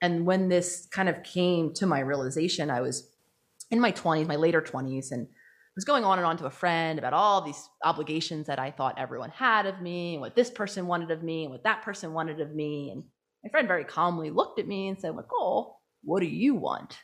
And when this kind of came to my realization, I was in my 20s, my later 20s, and was going on and on to a friend about all these obligations that I thought everyone had of me, and what this person wanted of me, and what that person wanted of me. And my friend very calmly looked at me and said, Nicole, what do you want?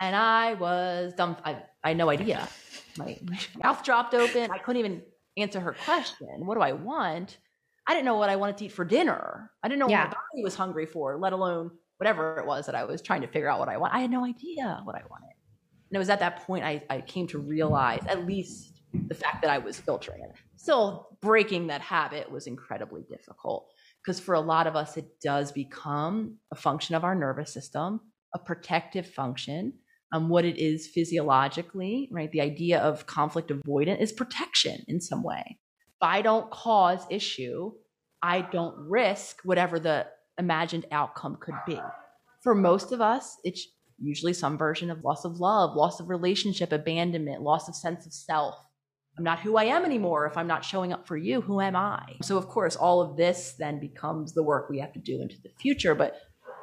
And I was dumb. I, I had no idea. My, mouth dropped open. I couldn't even answer her question. What do I want? I didn't know what I wanted to eat for dinner. I didn't know yeah. what my body was hungry for, let alone whatever it was that I was trying to figure out what I want. I had no idea what I wanted. And it was at that point I, I came to realize at least the fact that I was filtering it. Still breaking that habit was incredibly difficult because for a lot of us, it does become a function of our nervous system, a protective function um, what it is physiologically, right? The idea of conflict avoidant is protection in some way. If I don't cause issue, I don't risk whatever the imagined outcome could be. For most of us, it's usually some version of loss of love, loss of relationship, abandonment, loss of sense of self. I'm not who I am anymore if I'm not showing up for you. Who am I? So, of course, all of this then becomes the work we have to do into the future. But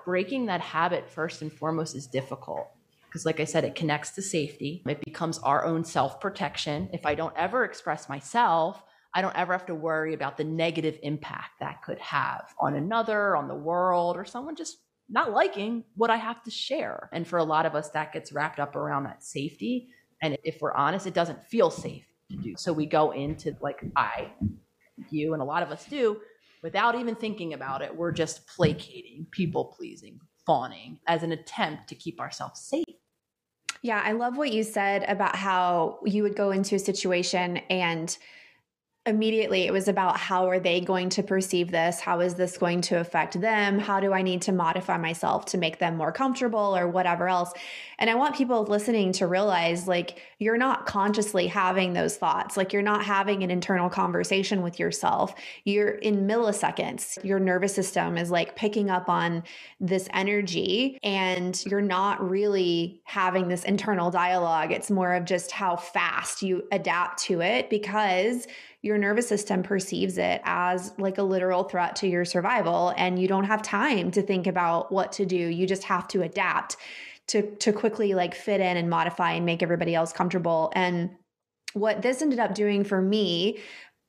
breaking that habit first and foremost is difficult because like I said, it connects to safety. It becomes our own self protection. If I don't ever express myself, I don't ever have to worry about the negative impact that could have on another, on the world, or someone just not liking what I have to share. And for a lot of us, that gets wrapped up around that safety. And if we're honest, it doesn't feel safe to do. So we go into like I, you, and a lot of us do without even thinking about it. We're just placating, people pleasing, fawning as an attempt to keep ourselves safe. Yeah, I love what you said about how you would go into a situation and immediately it was about how are they going to perceive this? How is this going to affect them? How do i need to modify myself to make them more comfortable or whatever else? And i want people listening to realize like you're not consciously having those thoughts. Like you're not having an internal conversation with yourself. You're in milliseconds. Your nervous system is like picking up on this energy and you're not really having this internal dialogue. It's more of just how fast you adapt to it because your nervous system perceives it as like a literal threat to your survival and you don't have time to think about what to do. You just have to adapt to to quickly like fit in and modify and make everybody else comfortable. And what this ended up doing for me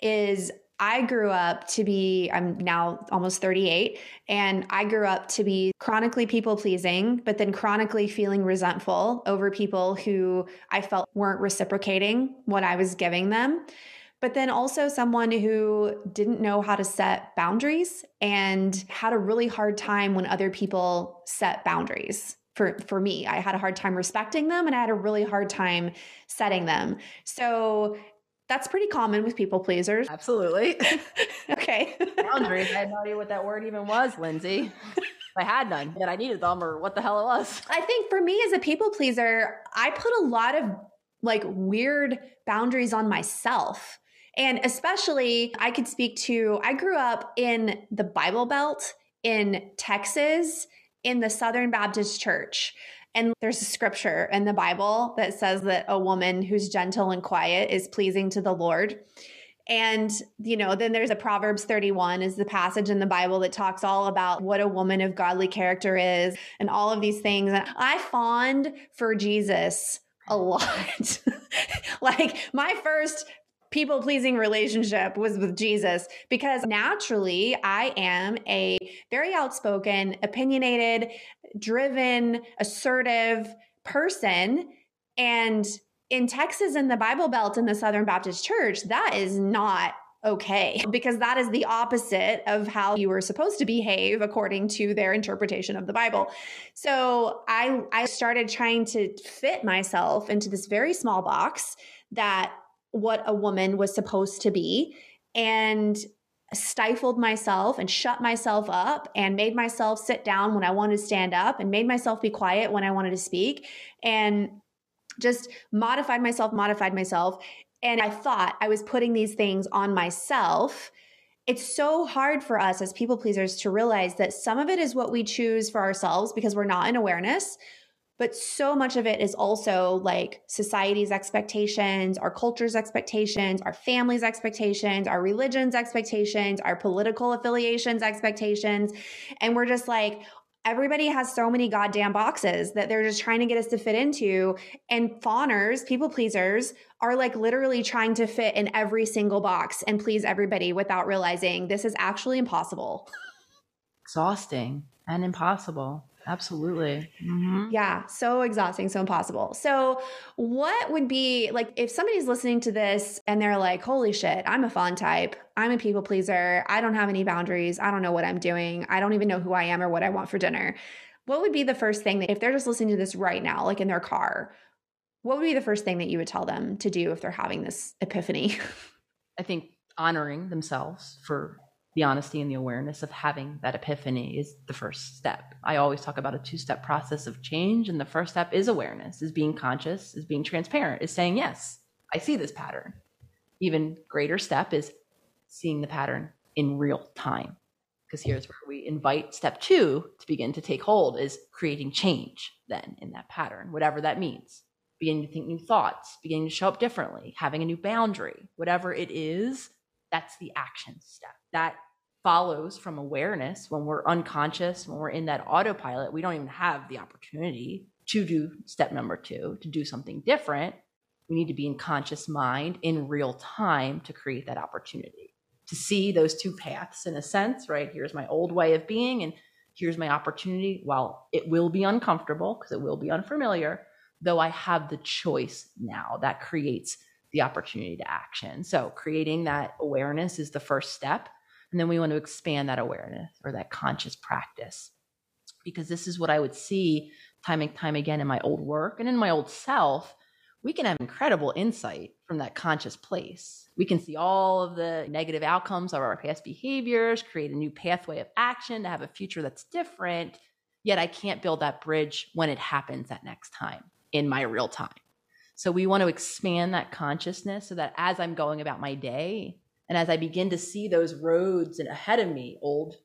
is I grew up to be, I'm now almost 38, and I grew up to be chronically people pleasing, but then chronically feeling resentful over people who I felt weren't reciprocating what I was giving them but then also someone who didn't know how to set boundaries and had a really hard time when other people set boundaries. For, for me, I had a hard time respecting them and I had a really hard time setting them. So that's pretty common with people pleasers. Absolutely. okay. Boundaries. I had no idea what that word even was, Lindsay. I had none, that I needed them or what the hell it was. I think for me as a people pleaser, I put a lot of like weird boundaries on myself. And especially, I could speak to, I grew up in the Bible Belt in Texas in the Southern Baptist Church. And there's a scripture in the Bible that says that a woman who's gentle and quiet is pleasing to the Lord. And, you know, then there's a Proverbs 31 is the passage in the Bible that talks all about what a woman of godly character is and all of these things. And I fawned for Jesus a lot. like my first people pleasing relationship was with Jesus because naturally I am a very outspoken, opinionated, driven, assertive person. And in Texas, in the Bible Belt, in the Southern Baptist Church, that is not okay because that is the opposite of how you were supposed to behave according to their interpretation of the bible so i i started trying to fit myself into this very small box that what a woman was supposed to be and stifled myself and shut myself up and made myself sit down when I wanted to stand up and made myself be quiet when I wanted to speak and just modified myself, modified myself. And I thought I was putting these things on myself. It's so hard for us as people pleasers to realize that some of it is what we choose for ourselves because we're not in awareness. But so much of it is also like society's expectations, our culture's expectations, our family's expectations, our religion's expectations, our political affiliations expectations. And we're just like, everybody has so many goddamn boxes that they're just trying to get us to fit into. And fawners, people pleasers, are like literally trying to fit in every single box and please everybody without realizing this is actually impossible. Exhausting and impossible. Absolutely. Mm-hmm. Yeah, so exhausting, so impossible. So, what would be like if somebody's listening to this and they're like, holy shit, I'm a fawn type. I'm a people pleaser. I don't have any boundaries. I don't know what I'm doing. I don't even know who I am or what I want for dinner. What would be the first thing that if they're just listening to this right now, like in their car, what would be the first thing that you would tell them to do if they're having this epiphany? I think honoring themselves for the honesty and the awareness of having that epiphany is the first step. I always talk about a two step process of change. And the first step is awareness, is being conscious, is being transparent, is saying, yes, I see this pattern. Even greater step is seeing the pattern in real time. Because here's where we invite step two to begin to take hold is creating change then in that pattern, whatever that means. Beginning to think new thoughts, beginning to show up differently, having a new boundary, whatever it is, that's the action step. That follows from awareness when we're unconscious, when we're in that autopilot, we don't even have the opportunity to do step number two, to do something different. We need to be in conscious mind in real time to create that opportunity, to see those two paths in a sense, right? Here's my old way of being, and here's my opportunity. While it will be uncomfortable because it will be unfamiliar, though I have the choice now, that creates the opportunity to action. So, creating that awareness is the first step and then we want to expand that awareness or that conscious practice. Because this is what I would see time and time again in my old work and in my old self we can have incredible insight from that conscious place. We can see all of the negative outcomes of our past behaviors, create a new pathway of action to have a future that's different. Yet I can't build that bridge when it happens that next time in my real time. So we want to expand that consciousness so that as I'm going about my day and as I begin to see those roads ahead of me, old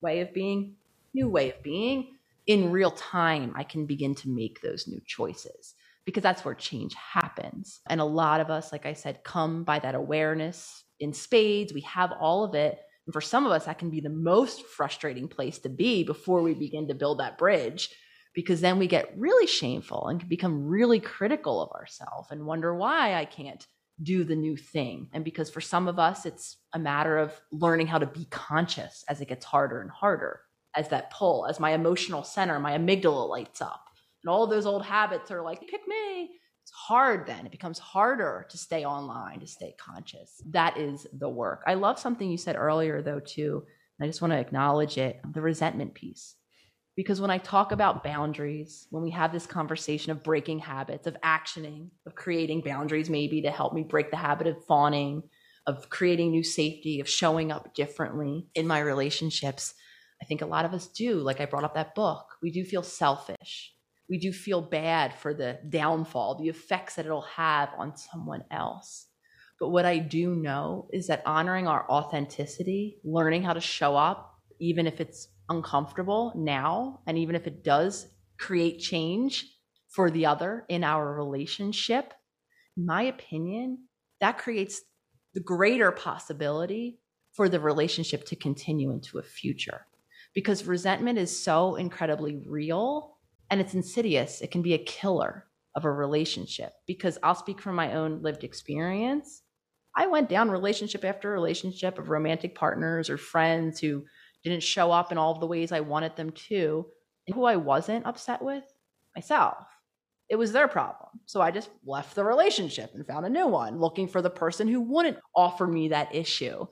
way of being, new way of being, in real time, I can begin to make those new choices because that's where change happens. And a lot of us, like I said, come by that awareness in spades. We have all of it. And for some of us, that can be the most frustrating place to be before we begin to build that bridge because then we get really shameful and can become really critical of ourselves and wonder why I can't do the new thing. And because for some of us, it's a matter of learning how to be conscious as it gets harder and harder, as that pull, as my emotional center, my amygdala lights up and all those old habits are like, pick me. It's hard then. It becomes harder to stay online, to stay conscious. That is the work. I love something you said earlier, though, too. I just want to acknowledge it the resentment piece. Because when I talk about boundaries, when we have this conversation of breaking habits, of actioning, of creating boundaries, maybe to help me break the habit of fawning, of creating new safety, of showing up differently in my relationships, I think a lot of us do. Like I brought up that book, we do feel selfish we do feel bad for the downfall, the effects that it'll have on someone else. But what I do know is that honoring our authenticity, learning how to show up, even if it's uncomfortable now, and even if it does create change for the other in our relationship, in my opinion, that creates the greater possibility for the relationship to continue into a future. Because resentment is so incredibly real and it's insidious. It can be a killer of a relationship because I'll speak from my own lived experience. I went down relationship after relationship of romantic partners or friends who didn't show up in all of the ways I wanted them to. And who I wasn't upset with? Myself. It was their problem. So I just left the relationship and found a new one, looking for the person who wouldn't offer me that issue.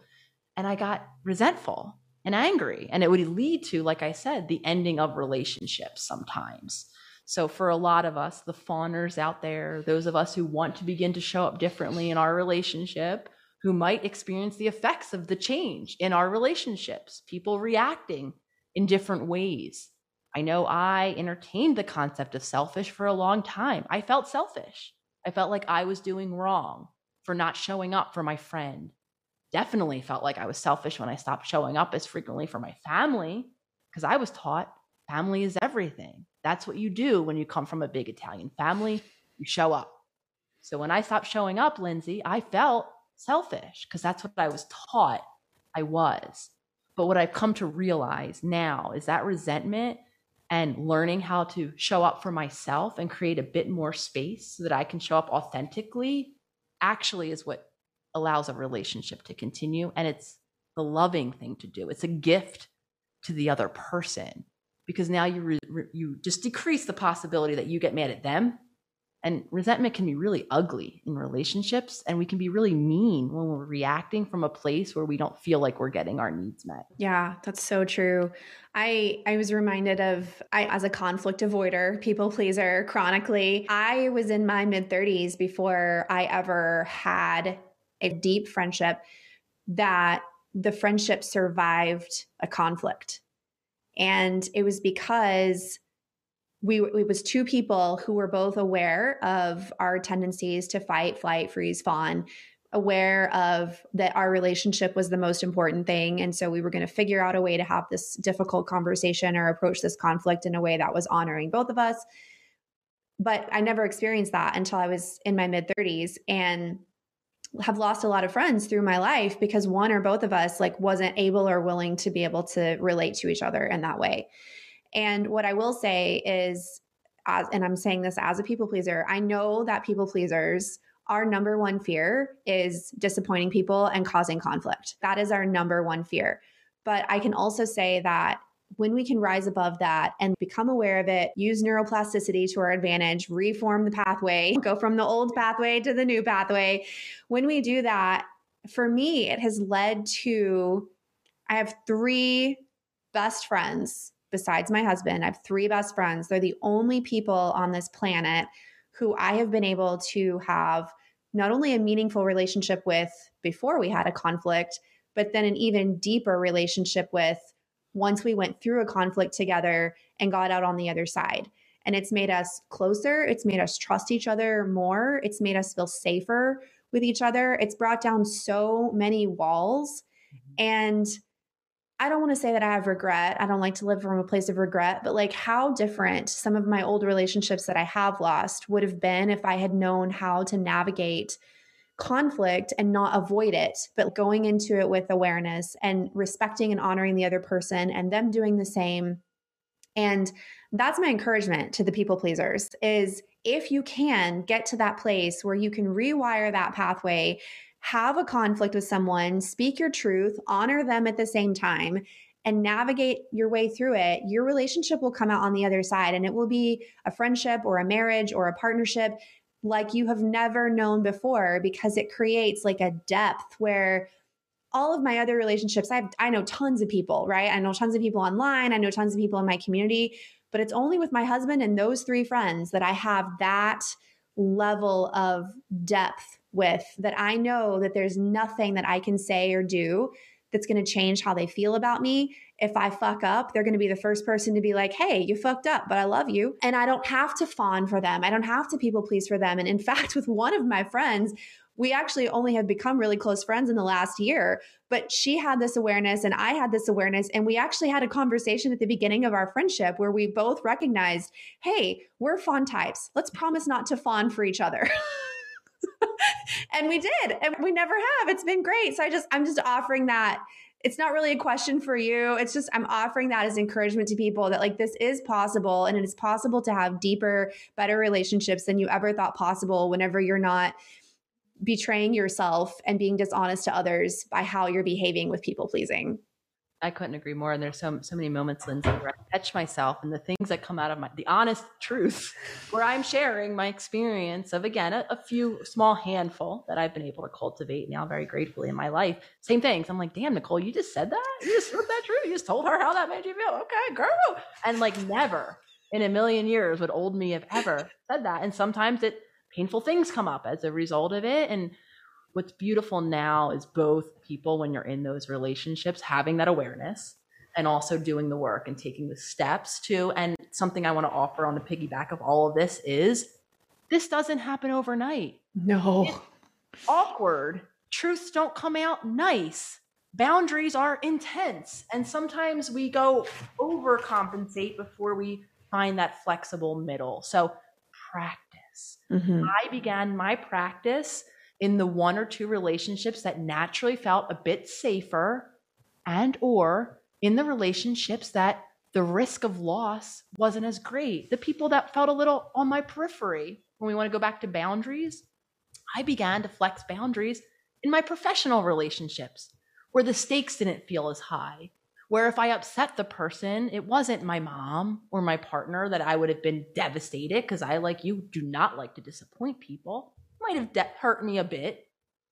And I got resentful and angry. And it would lead to, like I said, the ending of relationships sometimes. So, for a lot of us, the fawners out there, those of us who want to begin to show up differently in our relationship, who might experience the effects of the change in our relationships, people reacting in different ways. I know I entertained the concept of selfish for a long time. I felt selfish. I felt like I was doing wrong for not showing up for my friend, definitely felt like I was selfish when I stopped showing up as frequently for my family because I was taught family is everything. That's what you do when you come from a big Italian family, you show up. So when I stopped showing up, Lindsay, I felt selfish because that's what I was taught I was. But what I've come to realize now is that resentment and learning how to show up for myself and create a bit more space so that I can show up authentically actually is what allows a relationship to continue. And it's the loving thing to do. It's a gift to the other person because now you re- you just decrease the possibility that you get mad at them and resentment can be really ugly in relationships and we can be really mean when we're reacting from a place where we don't feel like we're getting our needs met yeah that's so true i i was reminded of i as a conflict avoider people pleaser chronically i was in my mid 30s before i ever had a deep friendship that the friendship survived a conflict. And it was because we it was two people who were both aware of our tendencies to fight, flight, freeze, fawn, aware of that our relationship was the most important thing and so we were going to figure out a way to have this difficult conversation or approach this conflict in a way that was honoring both of us. But I never experienced that until I was in my mid 30s and have lost a lot of friends through my life because one or both of us like wasn't able or willing to be able to relate to each other in that way. And what I will say is as and I'm saying this as a people pleaser, I know that people pleasers our number one fear is disappointing people and causing conflict. That is our number one fear. But I can also say that when we can rise above that and become aware of it, use neuroplasticity to our advantage, reform the pathway, go from the old pathway to the new pathway. When we do that, for me, it has led to I have three best friends besides my husband. I have three best friends. They're the only people on this planet who I have been able to have not only a meaningful relationship with before we had a conflict, but then an even deeper relationship with once we went through a conflict together and got out on the other side. And it's made us closer. It's made us trust each other more. It's made us feel safer with each other. It's brought down so many walls. Mm-hmm. And I don't want to say that I have regret. I don't like to live from a place of regret, but like how different some of my old relationships that I have lost would have been if I had known how to navigate conflict and not avoid it, but going into it with awareness and respecting and honoring the other person and them doing the same. And that's my encouragement to the people pleasers is if you can get to that place where you can rewire that pathway, have a conflict with someone, speak your truth, honor them at the same time, and navigate your way through it, your relationship will come out on the other side and it will be a friendship or a marriage or a partnership like you have never known before because it creates like a depth where all of my other relationships i I know tons of people right? I know tons of people online I know tons of people in my community but it's only with my husband and those three friends that I have that level of depth with that I know that there's nothing that I can say or do that's going to change how they feel about me. If I fuck up, they're going to be the first person to be like, hey, you fucked up, but I love you. And I don't have to fawn for them. I don't have to people please for them. And in fact, with one of my friends, we actually only have become really close friends in the last year, but she had this awareness and I had this awareness. And we actually had a conversation at the beginning of our friendship where we both recognized, hey, we're fawn types. Let's promise not to fawn for each other. and we did. And we never have. It's been great. So I just, I'm just offering that. It's not really a question for you. It's just, I'm offering that as encouragement to people that like this is possible and it is possible to have deeper, better relationships than you ever thought possible whenever you're not betraying yourself and being dishonest to others by how you're behaving with people pleasing. I couldn't agree more. And there's so so many moments, Lindsay, where I catch myself and the things that come out of my the honest truth, where I'm sharing my experience of again a, a, few small handful that I've been able to cultivate now very gratefully in my life. Same things. I'm like, damn, Nicole, you just said that. You just wrote that truth. You just told her how that made you feel. Okay, girl. And like never in a million years would old me have ever said that. And sometimes it painful things come up as a result of it. And what's beautiful now is both people, when you're in those relationships, having that awareness and also doing the work and taking the steps to. And something I want to offer on the piggyback of all of this is this doesn't happen overnight. No. It's awkward. Truths don't come out nice. Boundaries are intense. And sometimes we go overcompensate before we find that flexible middle. So practice. Mm-hmm. I began my practice in the one or two relationships that naturally felt a bit safer and or in the relationships that the risk of loss wasn't as great. The people that felt a little on my periphery when we want to go back to boundaries i began to flex boundaries in my professional relationships where the stakes didn't feel as high where if i upset the person it wasn't my mom or my partner that i would have been devastated because i like you do not like to disappoint people might have de- hurt me a bit.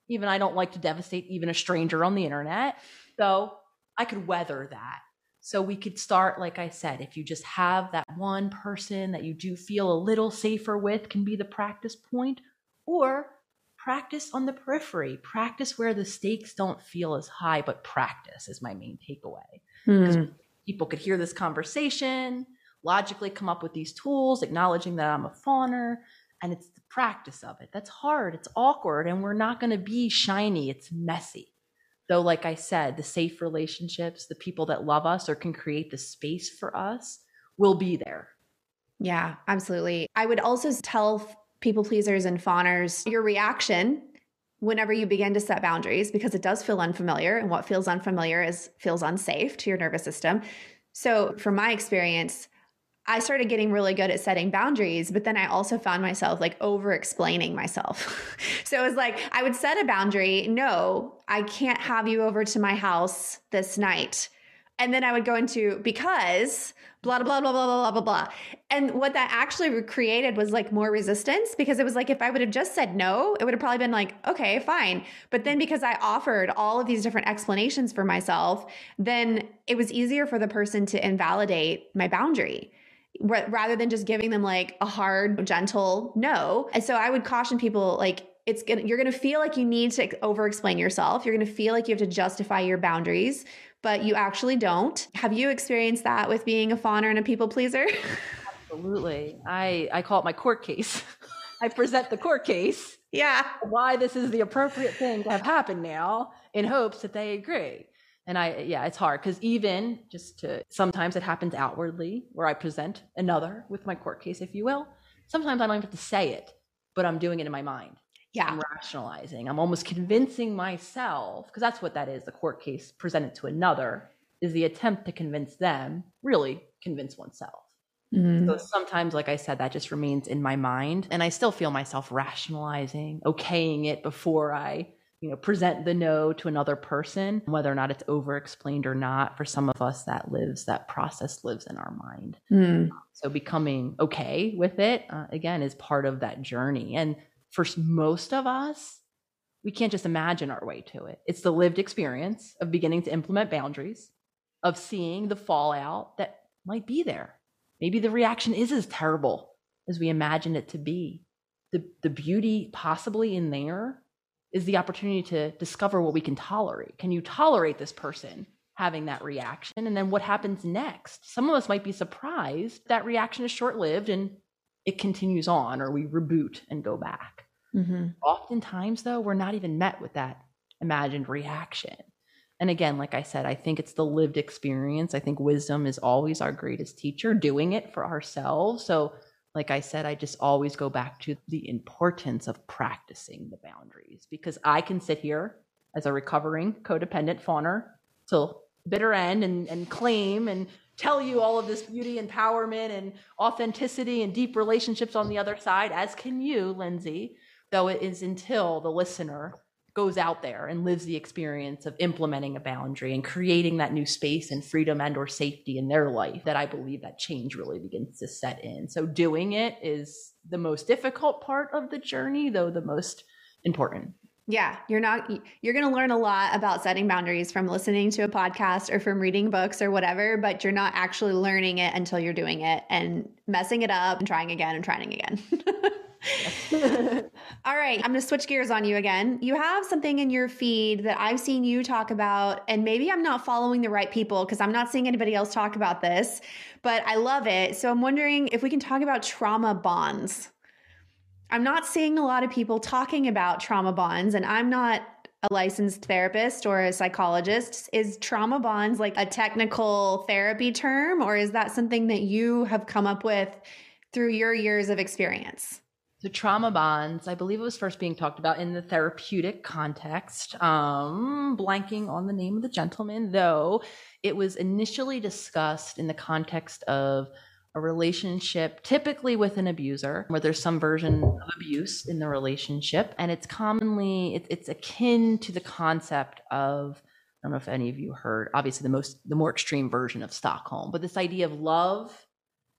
Even I don't like to devastate even a stranger on the internet. So I could weather that. So we could start, like I said, if you just have that one person that you do feel a little safer with, can be the practice point, or practice on the periphery, practice where the stakes don't feel as high, but practice is my main takeaway. Because hmm. people could hear this conversation, logically come up with these tools, acknowledging that I'm a fawner, and it's the practice of it. That's hard. It's awkward and we're not going to be shiny. It's messy. Though, like I said, the safe relationships, the people that love us or can create the space for us will be there. Yeah, absolutely. I would also tell people pleasers and fawners your reaction whenever you begin to set boundaries because it does feel unfamiliar and what feels unfamiliar is feels unsafe to your nervous system. So, from my experience, I started getting really good at setting boundaries, but then I also found myself like over explaining myself. so it was like, I would set a boundary no, I can't have you over to my house this night. And then I would go into because blah, blah, blah, blah, blah, blah, blah, blah. And what that actually created was like more resistance because it was like, if I would have just said no, it would have probably been like, okay, fine. But then because I offered all of these different explanations for myself, then it was easier for the person to invalidate my boundary rather than just giving them like a hard, gentle no. And so I would caution people like, it's gonna you're gonna feel like you need to over explain yourself. You're gonna feel like you have to justify your boundaries but you actually don't. Have you experienced that with being a fawner and a people pleaser? Absolutely. I i call it my court case. I present the court case. Yeah. Why this is the appropriate thing to have happen now in hopes that they agree and i yeah it's hard because even just to sometimes it happens outwardly where i present another with my court case if you will sometimes i don't even have to say it but i'm doing it in my mind yeah. I'm rationalizing. I'm almost convincing myself, because that's what that is the court case presented to another is the attempt to convince them, really convince oneself. Mm-hmm. So sometimes, like I said, that just remains in my mind. And I still feel myself rationalizing, okaying it before I, you know, present the no to another person, whether or not it's over explained or not. For some of us, that lives, that process lives in our mind. Mm. So becoming okay with it, uh, again, is part of that journey. And for most of us, we can't just imagine our way to it. It's the lived experience of beginning to implement boundaries, of seeing the fallout that might be there. Maybe the reaction is as terrible as we imagine it to be. The, the beauty possibly in there is the opportunity to discover what we can tolerate. Can you tolerate this person having that reaction? And then what happens next? Some of us might be surprised that reaction is short lived and it continues on, or we reboot and go back. Mm-hmm. Oftentimes, though, we're not even met with that imagined reaction. And again, like I said, I think it's the lived experience. I think wisdom is always our greatest teacher, doing it for ourselves. So, like I said, I just always go back to the importance of practicing the boundaries because I can sit here as a recovering codependent fawner till bitter end and, and claim and tell you all of this beauty, empowerment, and authenticity and deep relationships on the other side, as can you, Lindsay though it is until the listener goes out there and lives the experience of implementing a boundary and creating that new space and freedom and or safety in their life that i believe that change really begins to set in so doing it is the most difficult part of the journey though the most important yeah, you're not, you're going to learn a lot about setting boundaries from listening to a podcast or from reading books or whatever, but you're not actually learning it until you're doing it and messing it up and trying again and trying again. All right, I'm going to switch gears on you again. You have something in your feed that I've seen you talk about, and maybe I'm not following the right people because I'm not seeing anybody else talk about this, but I love it. So I'm wondering if we can talk about trauma bonds. I'm not seeing a lot of people talking about trauma bonds, and I'm not a licensed therapist or a psychologist. Is trauma bonds like a technical therapy term, or is that something that you have come up with through your years of experience? So trauma bonds, I believe it was first being talked about in the therapeutic context. Um, blanking on the name of the gentleman, though it was initially discussed in the context of a relationship, typically with an abuser, where there's some version of abuse in the relationship, and it's commonly it, it's akin to the concept of I don't know if any of you heard, obviously the most the more extreme version of Stockholm, but this idea of love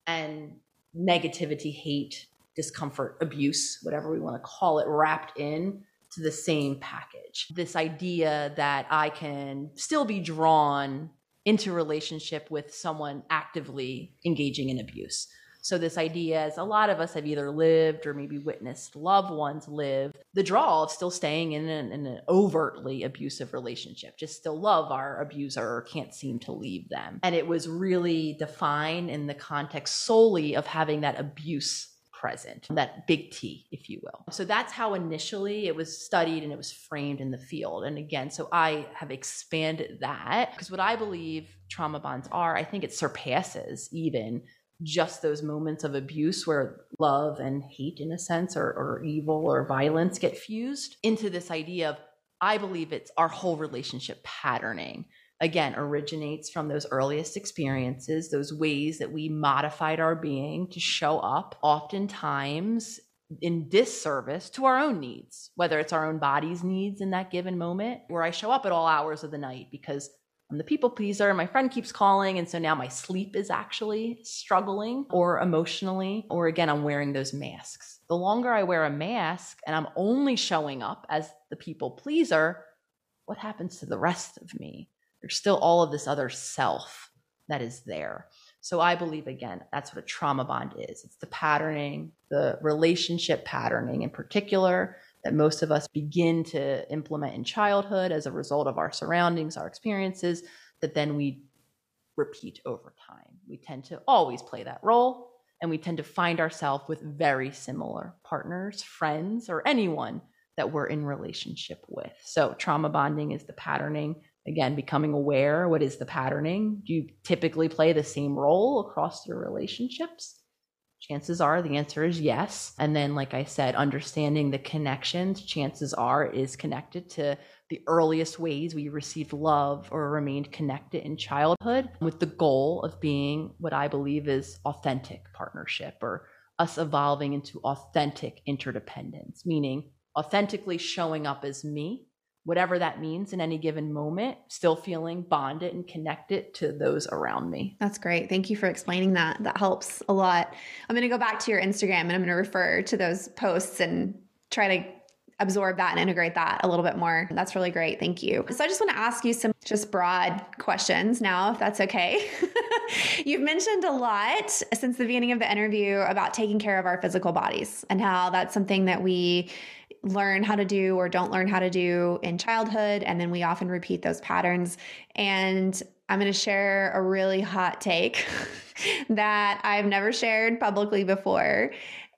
and negativity, hate, discomfort, abuse, whatever we want to call it, wrapped in to the same package. This idea that I can still be drawn into relationship with someone actively engaging in abuse. So this idea is a lot of us have either lived or maybe witnessed loved ones live the draw of still staying in an, in an, overtly abusive relationship, just still love our abuser or can't seem to leave them. And it was really defined in the context solely of having that abuse present, that big T, if you will. So that's how initially it was studied and it was framed in the field. And again, so I have expanded that because what I believe trauma bonds are, I think it surpasses even just those moments of abuse where love and hate, in a sense, or, or evil or violence get fused into this idea of I believe it's our whole relationship patterning again originates from those earliest experiences, those ways that we modified our being to show up, oftentimes in disservice to our own needs, whether it's our own body's needs in that given moment, where I show up at all hours of the night because I'm the people pleaser, my friend keeps calling, and so now my sleep is actually struggling or emotionally, or again, I'm wearing those masks. The longer I wear a mask and I'm only showing up as the people pleaser, what happens to the rest of me? There's still all of this other self that is there. So I believe, again, that's what a trauma bond is it's the patterning, the relationship patterning in particular that most of us begin to implement in childhood as a result of our surroundings, our experiences, that then we repeat over time. We tend to always play that role and we tend to find ourselves with very similar partners, friends, or anyone that we're in relationship with. So trauma bonding is the patterning. Again, becoming aware what is the patterning? Do you typically play the same role across your relationships? Chances are the answer is yes. And then, like I said, understanding the connections, chances are is connected to the earliest ways we received love or remained connected in childhood with the goal of being what I believe is authentic partnership or us evolving into authentic interdependence, meaning authentically showing up as me, whatever that means in any given moment, still feeling bonded and connected to those around me. That's great. Thank you for explaining that. That helps a lot. I'm going to go back to your Instagram and I'm going to refer to those posts and try to absorb that and integrate that a little bit more. That's really great. Thank you. So I just want to ask you some just broad questions now, if that's okay. You've mentioned a lot since the beginning of the interview about taking care of our physical bodies and how that's something that we learn how to do or don't learn how to do in childhood. And then we often repeat those patterns. And I'm going to share a really hot take that I've never shared publicly before.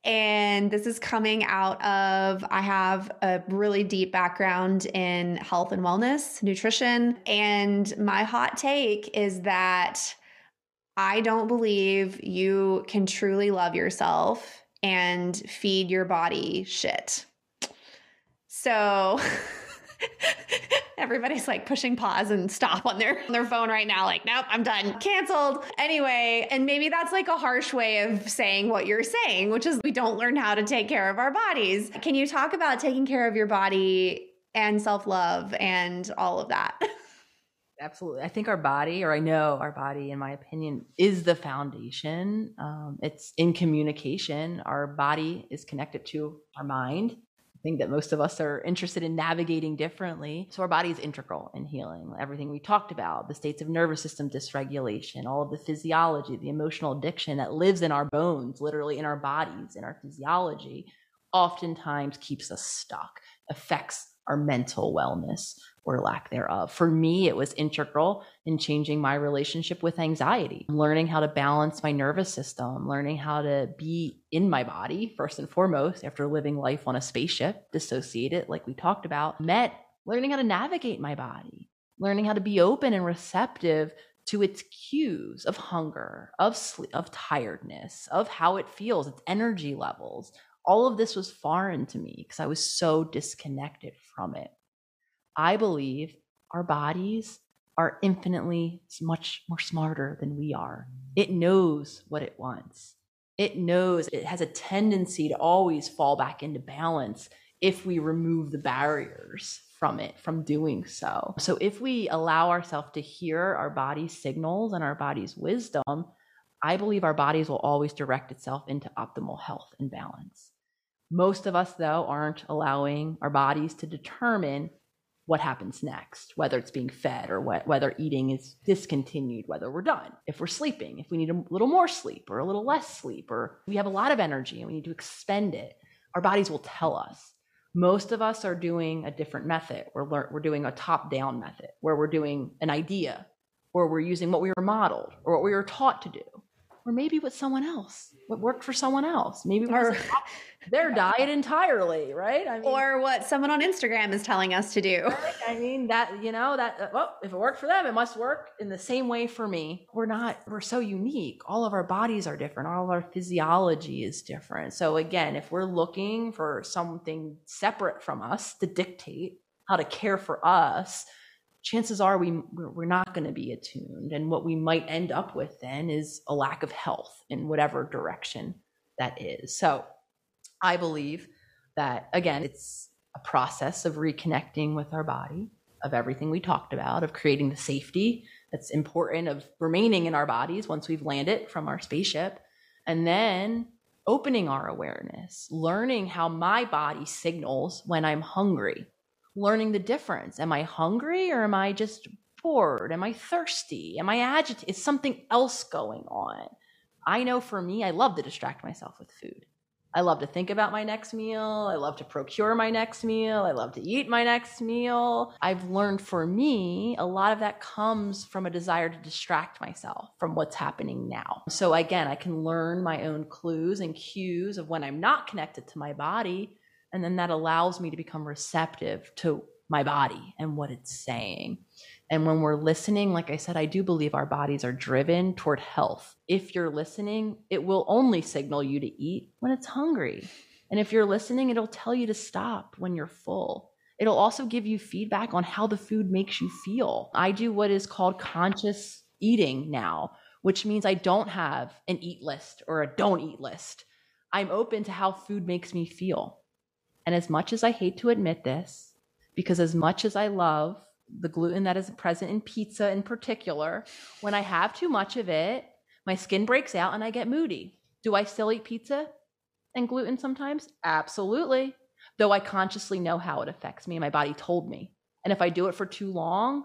And this is coming out of, I have a really deep background in health and wellness, nutrition. And my hot take is that I don't believe you can truly love yourself and feed your body shit. So everybody's like pushing pause and stop on their on their phone right now like nope i'm done. Canceled. Anyway and maybe that's like a harsh way of saying what you're saying which is we don't learn how to take care of our bodies. Can you talk about taking care of your body and self-love and all of that? Absolutely. I think our body or i know our body in my opinion is the foundation. Um, it's in communication. Our body is connected to our mind think that most of us are interested in navigating differently. So our body is integral in healing. Everything we talked about, the states of nervous system dysregulation, all of the physiology, the emotional addiction that lives in our bones, literally in our bodies, in our physiology, oftentimes keeps us stuck, affects our mental wellness or lack thereof. For me, it was integral in changing my relationship with anxiety, learning how to balance my nervous system, learning how to be in my body, first and foremost, after living life on a spaceship, dissociated, like we talked about, met learning how to navigate my body, learning how to be open and receptive to its cues of hunger, of sleep, of tiredness, of how it feels, its energy levels. All of this was foreign to me because I was so disconnected from it. I believe our bodies are infinitely much more smarter than we are. It knows what it wants. It knows it has a tendency to always fall back into balance if we remove the barriers from it from doing so. So if we allow ourselves to hear our body's signals and our body's wisdom, I believe our bodies will always direct itself into optimal health and balance. Most of us, though, aren't allowing our bodies to determine what happens next, whether it's being fed or what, whether eating is discontinued, whether we're done, if we're sleeping, if we need a little more sleep or a little less sleep, or we have a lot of energy and we need to expend it. Our bodies will tell us. Most of us are doing a different method. We're, lear- we're doing a top down method where we're doing an idea or we're using what we were modeled or what we were taught to do or maybe with someone else what worked for someone else. Maybe or, their diet entirely right? I mean, or what someone on instagram is telling us to do. Right? i mean that you know that uh, well if it worked for them it must work in the same way for me. We're not we're so unique. All of our bodies are different. All of our physiology is different. So again if we're looking for something separate from us to dictate how to care for us chances are we we're not going to be attuned. And what we might end up with then is a lack of health in whatever direction that is. So i believe that again it's a process of reconnecting with our body of everything we talked about of creating the safety that's important of remaining in our bodies once we've landed from our spaceship and then opening our awareness learning how my body signals when i'm hungry learning the difference. Am I hungry or am I just bored? Am I thirsty? Am I agitated? Is something else going on? I know for me, I love to distract myself with food. I love to think about my next meal. I love to procure my next meal. I love to eat my next meal. I've learned for me, a lot of that comes from a desire to distract myself from what's happening now. So again, I can learn my own clues and cues of when I'm not connected to my body. And then that allows me to become receptive to my body and what it's saying. And when we're listening, like I said, I do believe our bodies are driven toward health. If you're listening, it will only signal you to eat when it's hungry. And if you're listening, it'll tell you to stop when you're full. It'll also give you feedback on how the food makes you feel. I do what is called conscious eating now, which means I don't have an eat list or a don't eat list. I'm open to how food makes me feel. And as much as I hate to admit this, because as much as I love the gluten that is present in pizza in particular, when I have too much of it, my skin breaks out and I get moody. Do I still eat pizza and gluten sometimes? Absolutely. Though I consciously know how it affects me. My body told me. And if I do it for too long,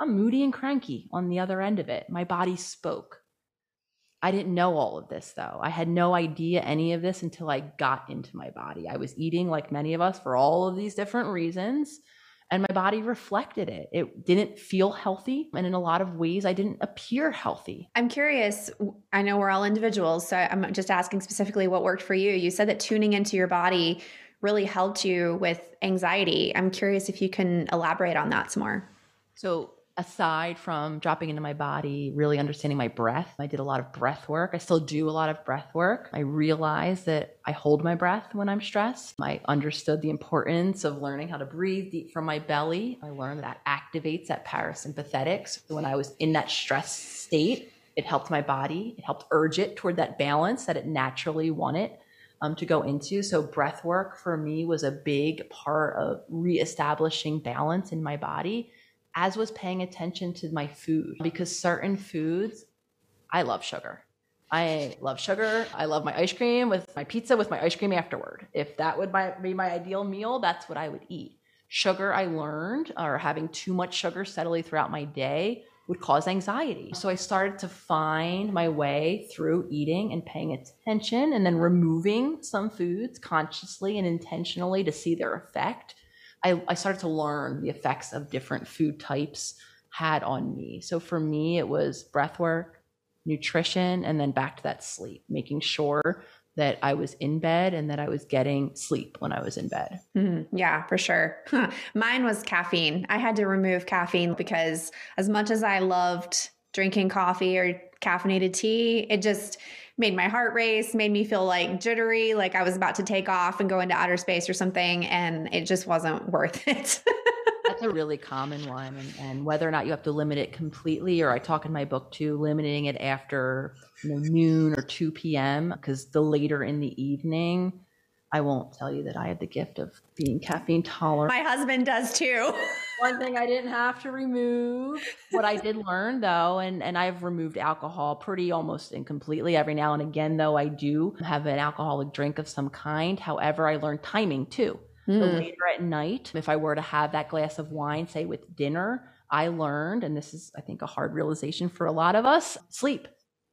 I'm moody and cranky on the other end of it. My body spoke. I didn't know all of this though. I had no idea any of this until I got into my body. I was eating like many of us for all of these different reasons and my body reflected it. It didn't feel healthy. And in a lot of ways, I didn't appear healthy. I'm curious. I know we're all individuals. So I'm just asking specifically what worked for you. You said that tuning into your body really helped you with anxiety. I'm curious if you can elaborate on that some more. So, aside from dropping into my body, really understanding my breath, I did a lot of breath work. I still do a lot of breath work. I realized that I hold my breath when I'm stressed. I understood the importance of learning how to breathe deep from my belly. I learned that activates that parasympathetic. So when I was in that stress state, it helped my body. It helped urge it toward that balance that it naturally wanted um, to go into. So breath work for me was a big part of reestablishing balance in my body as was paying attention to my food because certain foods, I love sugar. I love sugar. I love my ice cream with my pizza with my ice cream afterward. If that would be my ideal meal, that's what I would eat. Sugar, I learned, or having too much sugar steadily throughout my day would cause anxiety. So I started to find my way through eating and paying attention and then removing some foods consciously and intentionally to see their effect I, I started to learn the effects of different food types had on me. So for me, it was breath work, nutrition, and then back to that sleep, making sure that I was in bed and that I was getting sleep when I was in bed. Mm-hmm. Yeah, for sure. Mine was caffeine. I had to remove caffeine because as much as I loved drinking coffee or caffeinated tea, it just made my heart race, made me feel like jittery, like I was about to take off and go into outer space or something. And it just wasn't worth it. That's a really common one. And, and, whether or not you have to limit it completely, or I talk in my book too, limiting it after you know, noon or 2 p.m., because the later in the evening, I won't tell you that I have the gift of being caffeine tolerant. My husband does too. one thing I didn't have to remove. What I did learn though, and, and I've removed alcohol pretty almost incompletely every now and again, though I do have an alcoholic drink of some kind. However, I learned timing too. Mm. So later at night, if I were to have that glass of wine, say with dinner, I learned, and this is, I think, a hard realization for a lot of us sleep.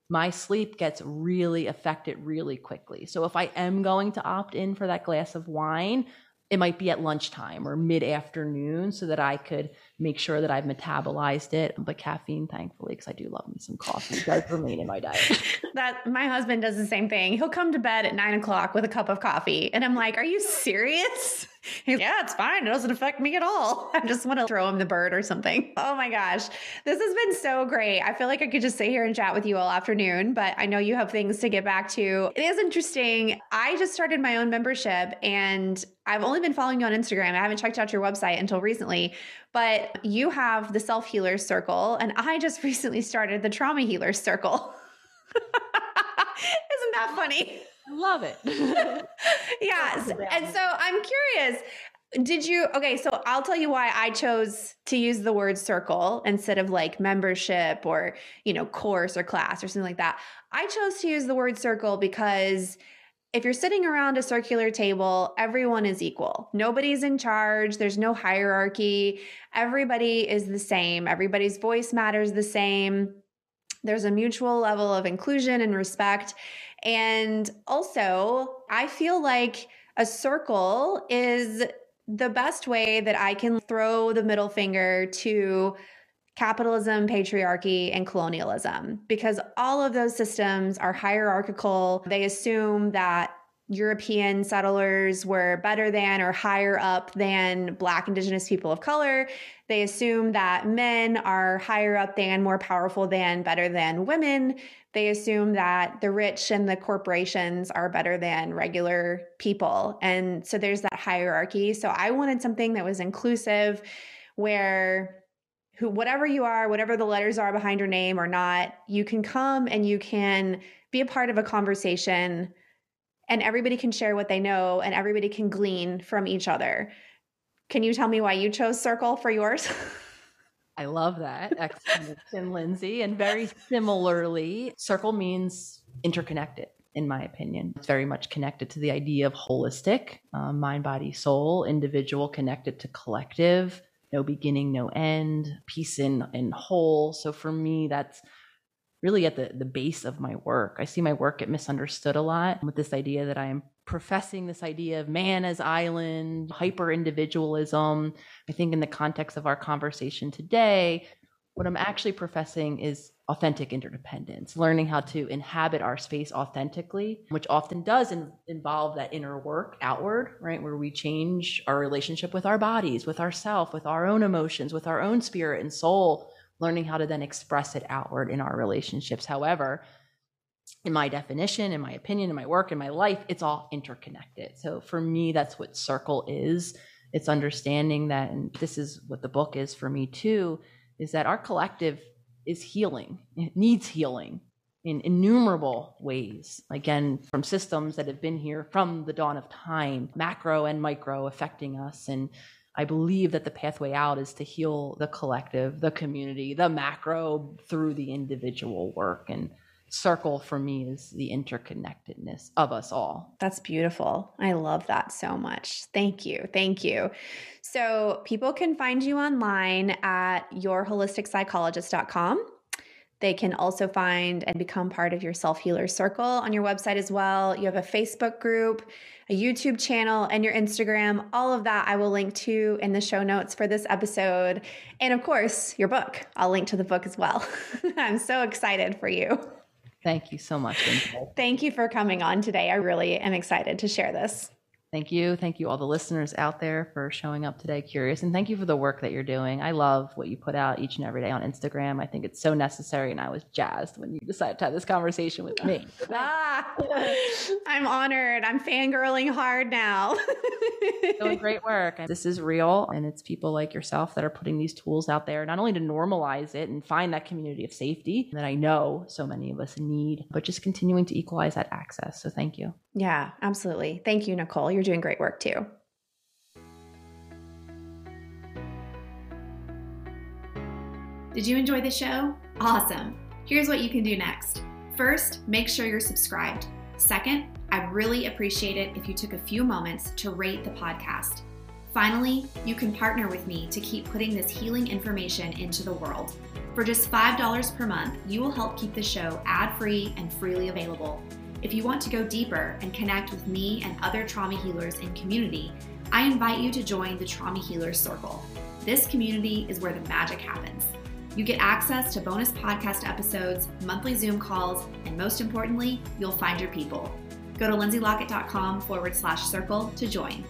My sleep gets really affected really quickly. So if I am going to opt in for that glass of wine, it might be at lunchtime or mid afternoon so that I could make sure that I've metabolized it. But caffeine, thankfully, because I do love me some coffee, does remain in my diet. that my husband does the same thing. He'll come to bed at nine o'clock with a cup of coffee, and I'm like, "Are you serious?" Yeah, it's fine. It doesn't affect me at all. I just want to throw him the bird or something. Oh my gosh. This has been so great. I feel like I could just sit here and chat with you all afternoon, but I know you have things to get back to. It is interesting. I just started my own membership and I've only been following you on Instagram. I haven't checked out your website until recently, but you have the self healers circle, and I just recently started the trauma healers circle. Isn't that funny? I love it. yes. And so I'm curious. Did you okay? So I'll tell you why I chose to use the word circle instead of like membership or, you know, course or class or something like that. I chose to use the word circle because if you're sitting around a circular table, everyone is equal. Nobody's in charge, there's no hierarchy. Everybody is the same, everybody's voice matters the same. There's a mutual level of inclusion and respect. And also, I feel like a circle is the best way that I can throw the middle finger to capitalism, patriarchy, and colonialism, because all of those systems are hierarchical. They assume that European settlers were better than or higher up than Black, Indigenous people of color. They assume that men are higher up than, more powerful than, better than women. They assume that the rich and the corporations are better than regular people. And so there's that hierarchy. So I wanted something that was inclusive where who whatever you are, whatever the letters are behind your name or not, you can come and you can be a part of a conversation and everybody can share what they know and everybody can glean from each other. Can you tell me why you chose Circle for yours? I love that explanation, Lindsay. And very similarly, Circle means interconnected, in my opinion. It's very much connected to the idea of holistic, uh, mind, body, soul, individual connected to collective, no beginning, no end, peace in, in whole. So for me, that's really at the, the base of my work. I see my work get misunderstood a lot with this idea that I am professing this idea of man as island, hyper individualism. I think in the context of our conversation today, what I'm actually professing is authentic interdependence, learning how to inhabit our space authentically, which often does in, involve that inner work outward, right? Where we change our relationship with our bodies, with ourself, with our own emotions, with our own spirit and soul learning how to then express it outward in our relationships. However, in my definition, in my opinion, in my work, in my life, it's all interconnected. So for me, that's what circle is. It's understanding that, and this is what the book is for me too, is that our collective is healing, it needs healing in innumerable ways. Again, from systems that have been here from the dawn of time, macro and micro affecting us. And I believe that the pathway out is to heal the collective, the community, the macro through the individual work. And circle for me is the interconnectedness of us all. That's beautiful. I love that so much. Thank you. Thank you. So, people can find you online at yourholisticspsychologist.com. They can also find and become part of your self healer circle on your website as well. You have a Facebook group a YouTube channel, and your Instagram. All of that I will link to in the show notes for this episode. And of course, your book. I'll link to the book as well. I'm so excited for you. Thank you so much. Thank you for coming on today. I really am excited to share this. Thank you. Thank you, all the listeners out there, for showing up today curious. And thank you for the work that you're doing. I love what you put out each and every day on Instagram. I think it's so necessary. And I was jazzed when you decided to have this conversation with me. ah, I'm honored. I'm fangirling hard now. doing great work. This is real. And it's people like yourself that are putting these tools out there, not only to normalize it and find that community of safety that I know so many of us need, but just continuing to equalize that access. So thank you. Yeah, absolutely. Thank you, Nicole. You're doing great work too. Did you enjoy the show? Awesome. Here's what you can do next. First, make sure you're subscribed. Second, I'd really appreciate it if you took a few moments to rate the podcast. Finally, you can partner with me to keep putting this healing information into the world. For just $5 per month, you will help keep the show ad free and freely available. If you want to go deeper and connect with me and other trauma healers in community, I invite you to join the Trauma Healers Circle. This community is where the magic happens. You get access to bonus podcast episodes, monthly Zoom calls, and most importantly, you'll find your people. Go to lindsaylockett.com forward slash circle to join.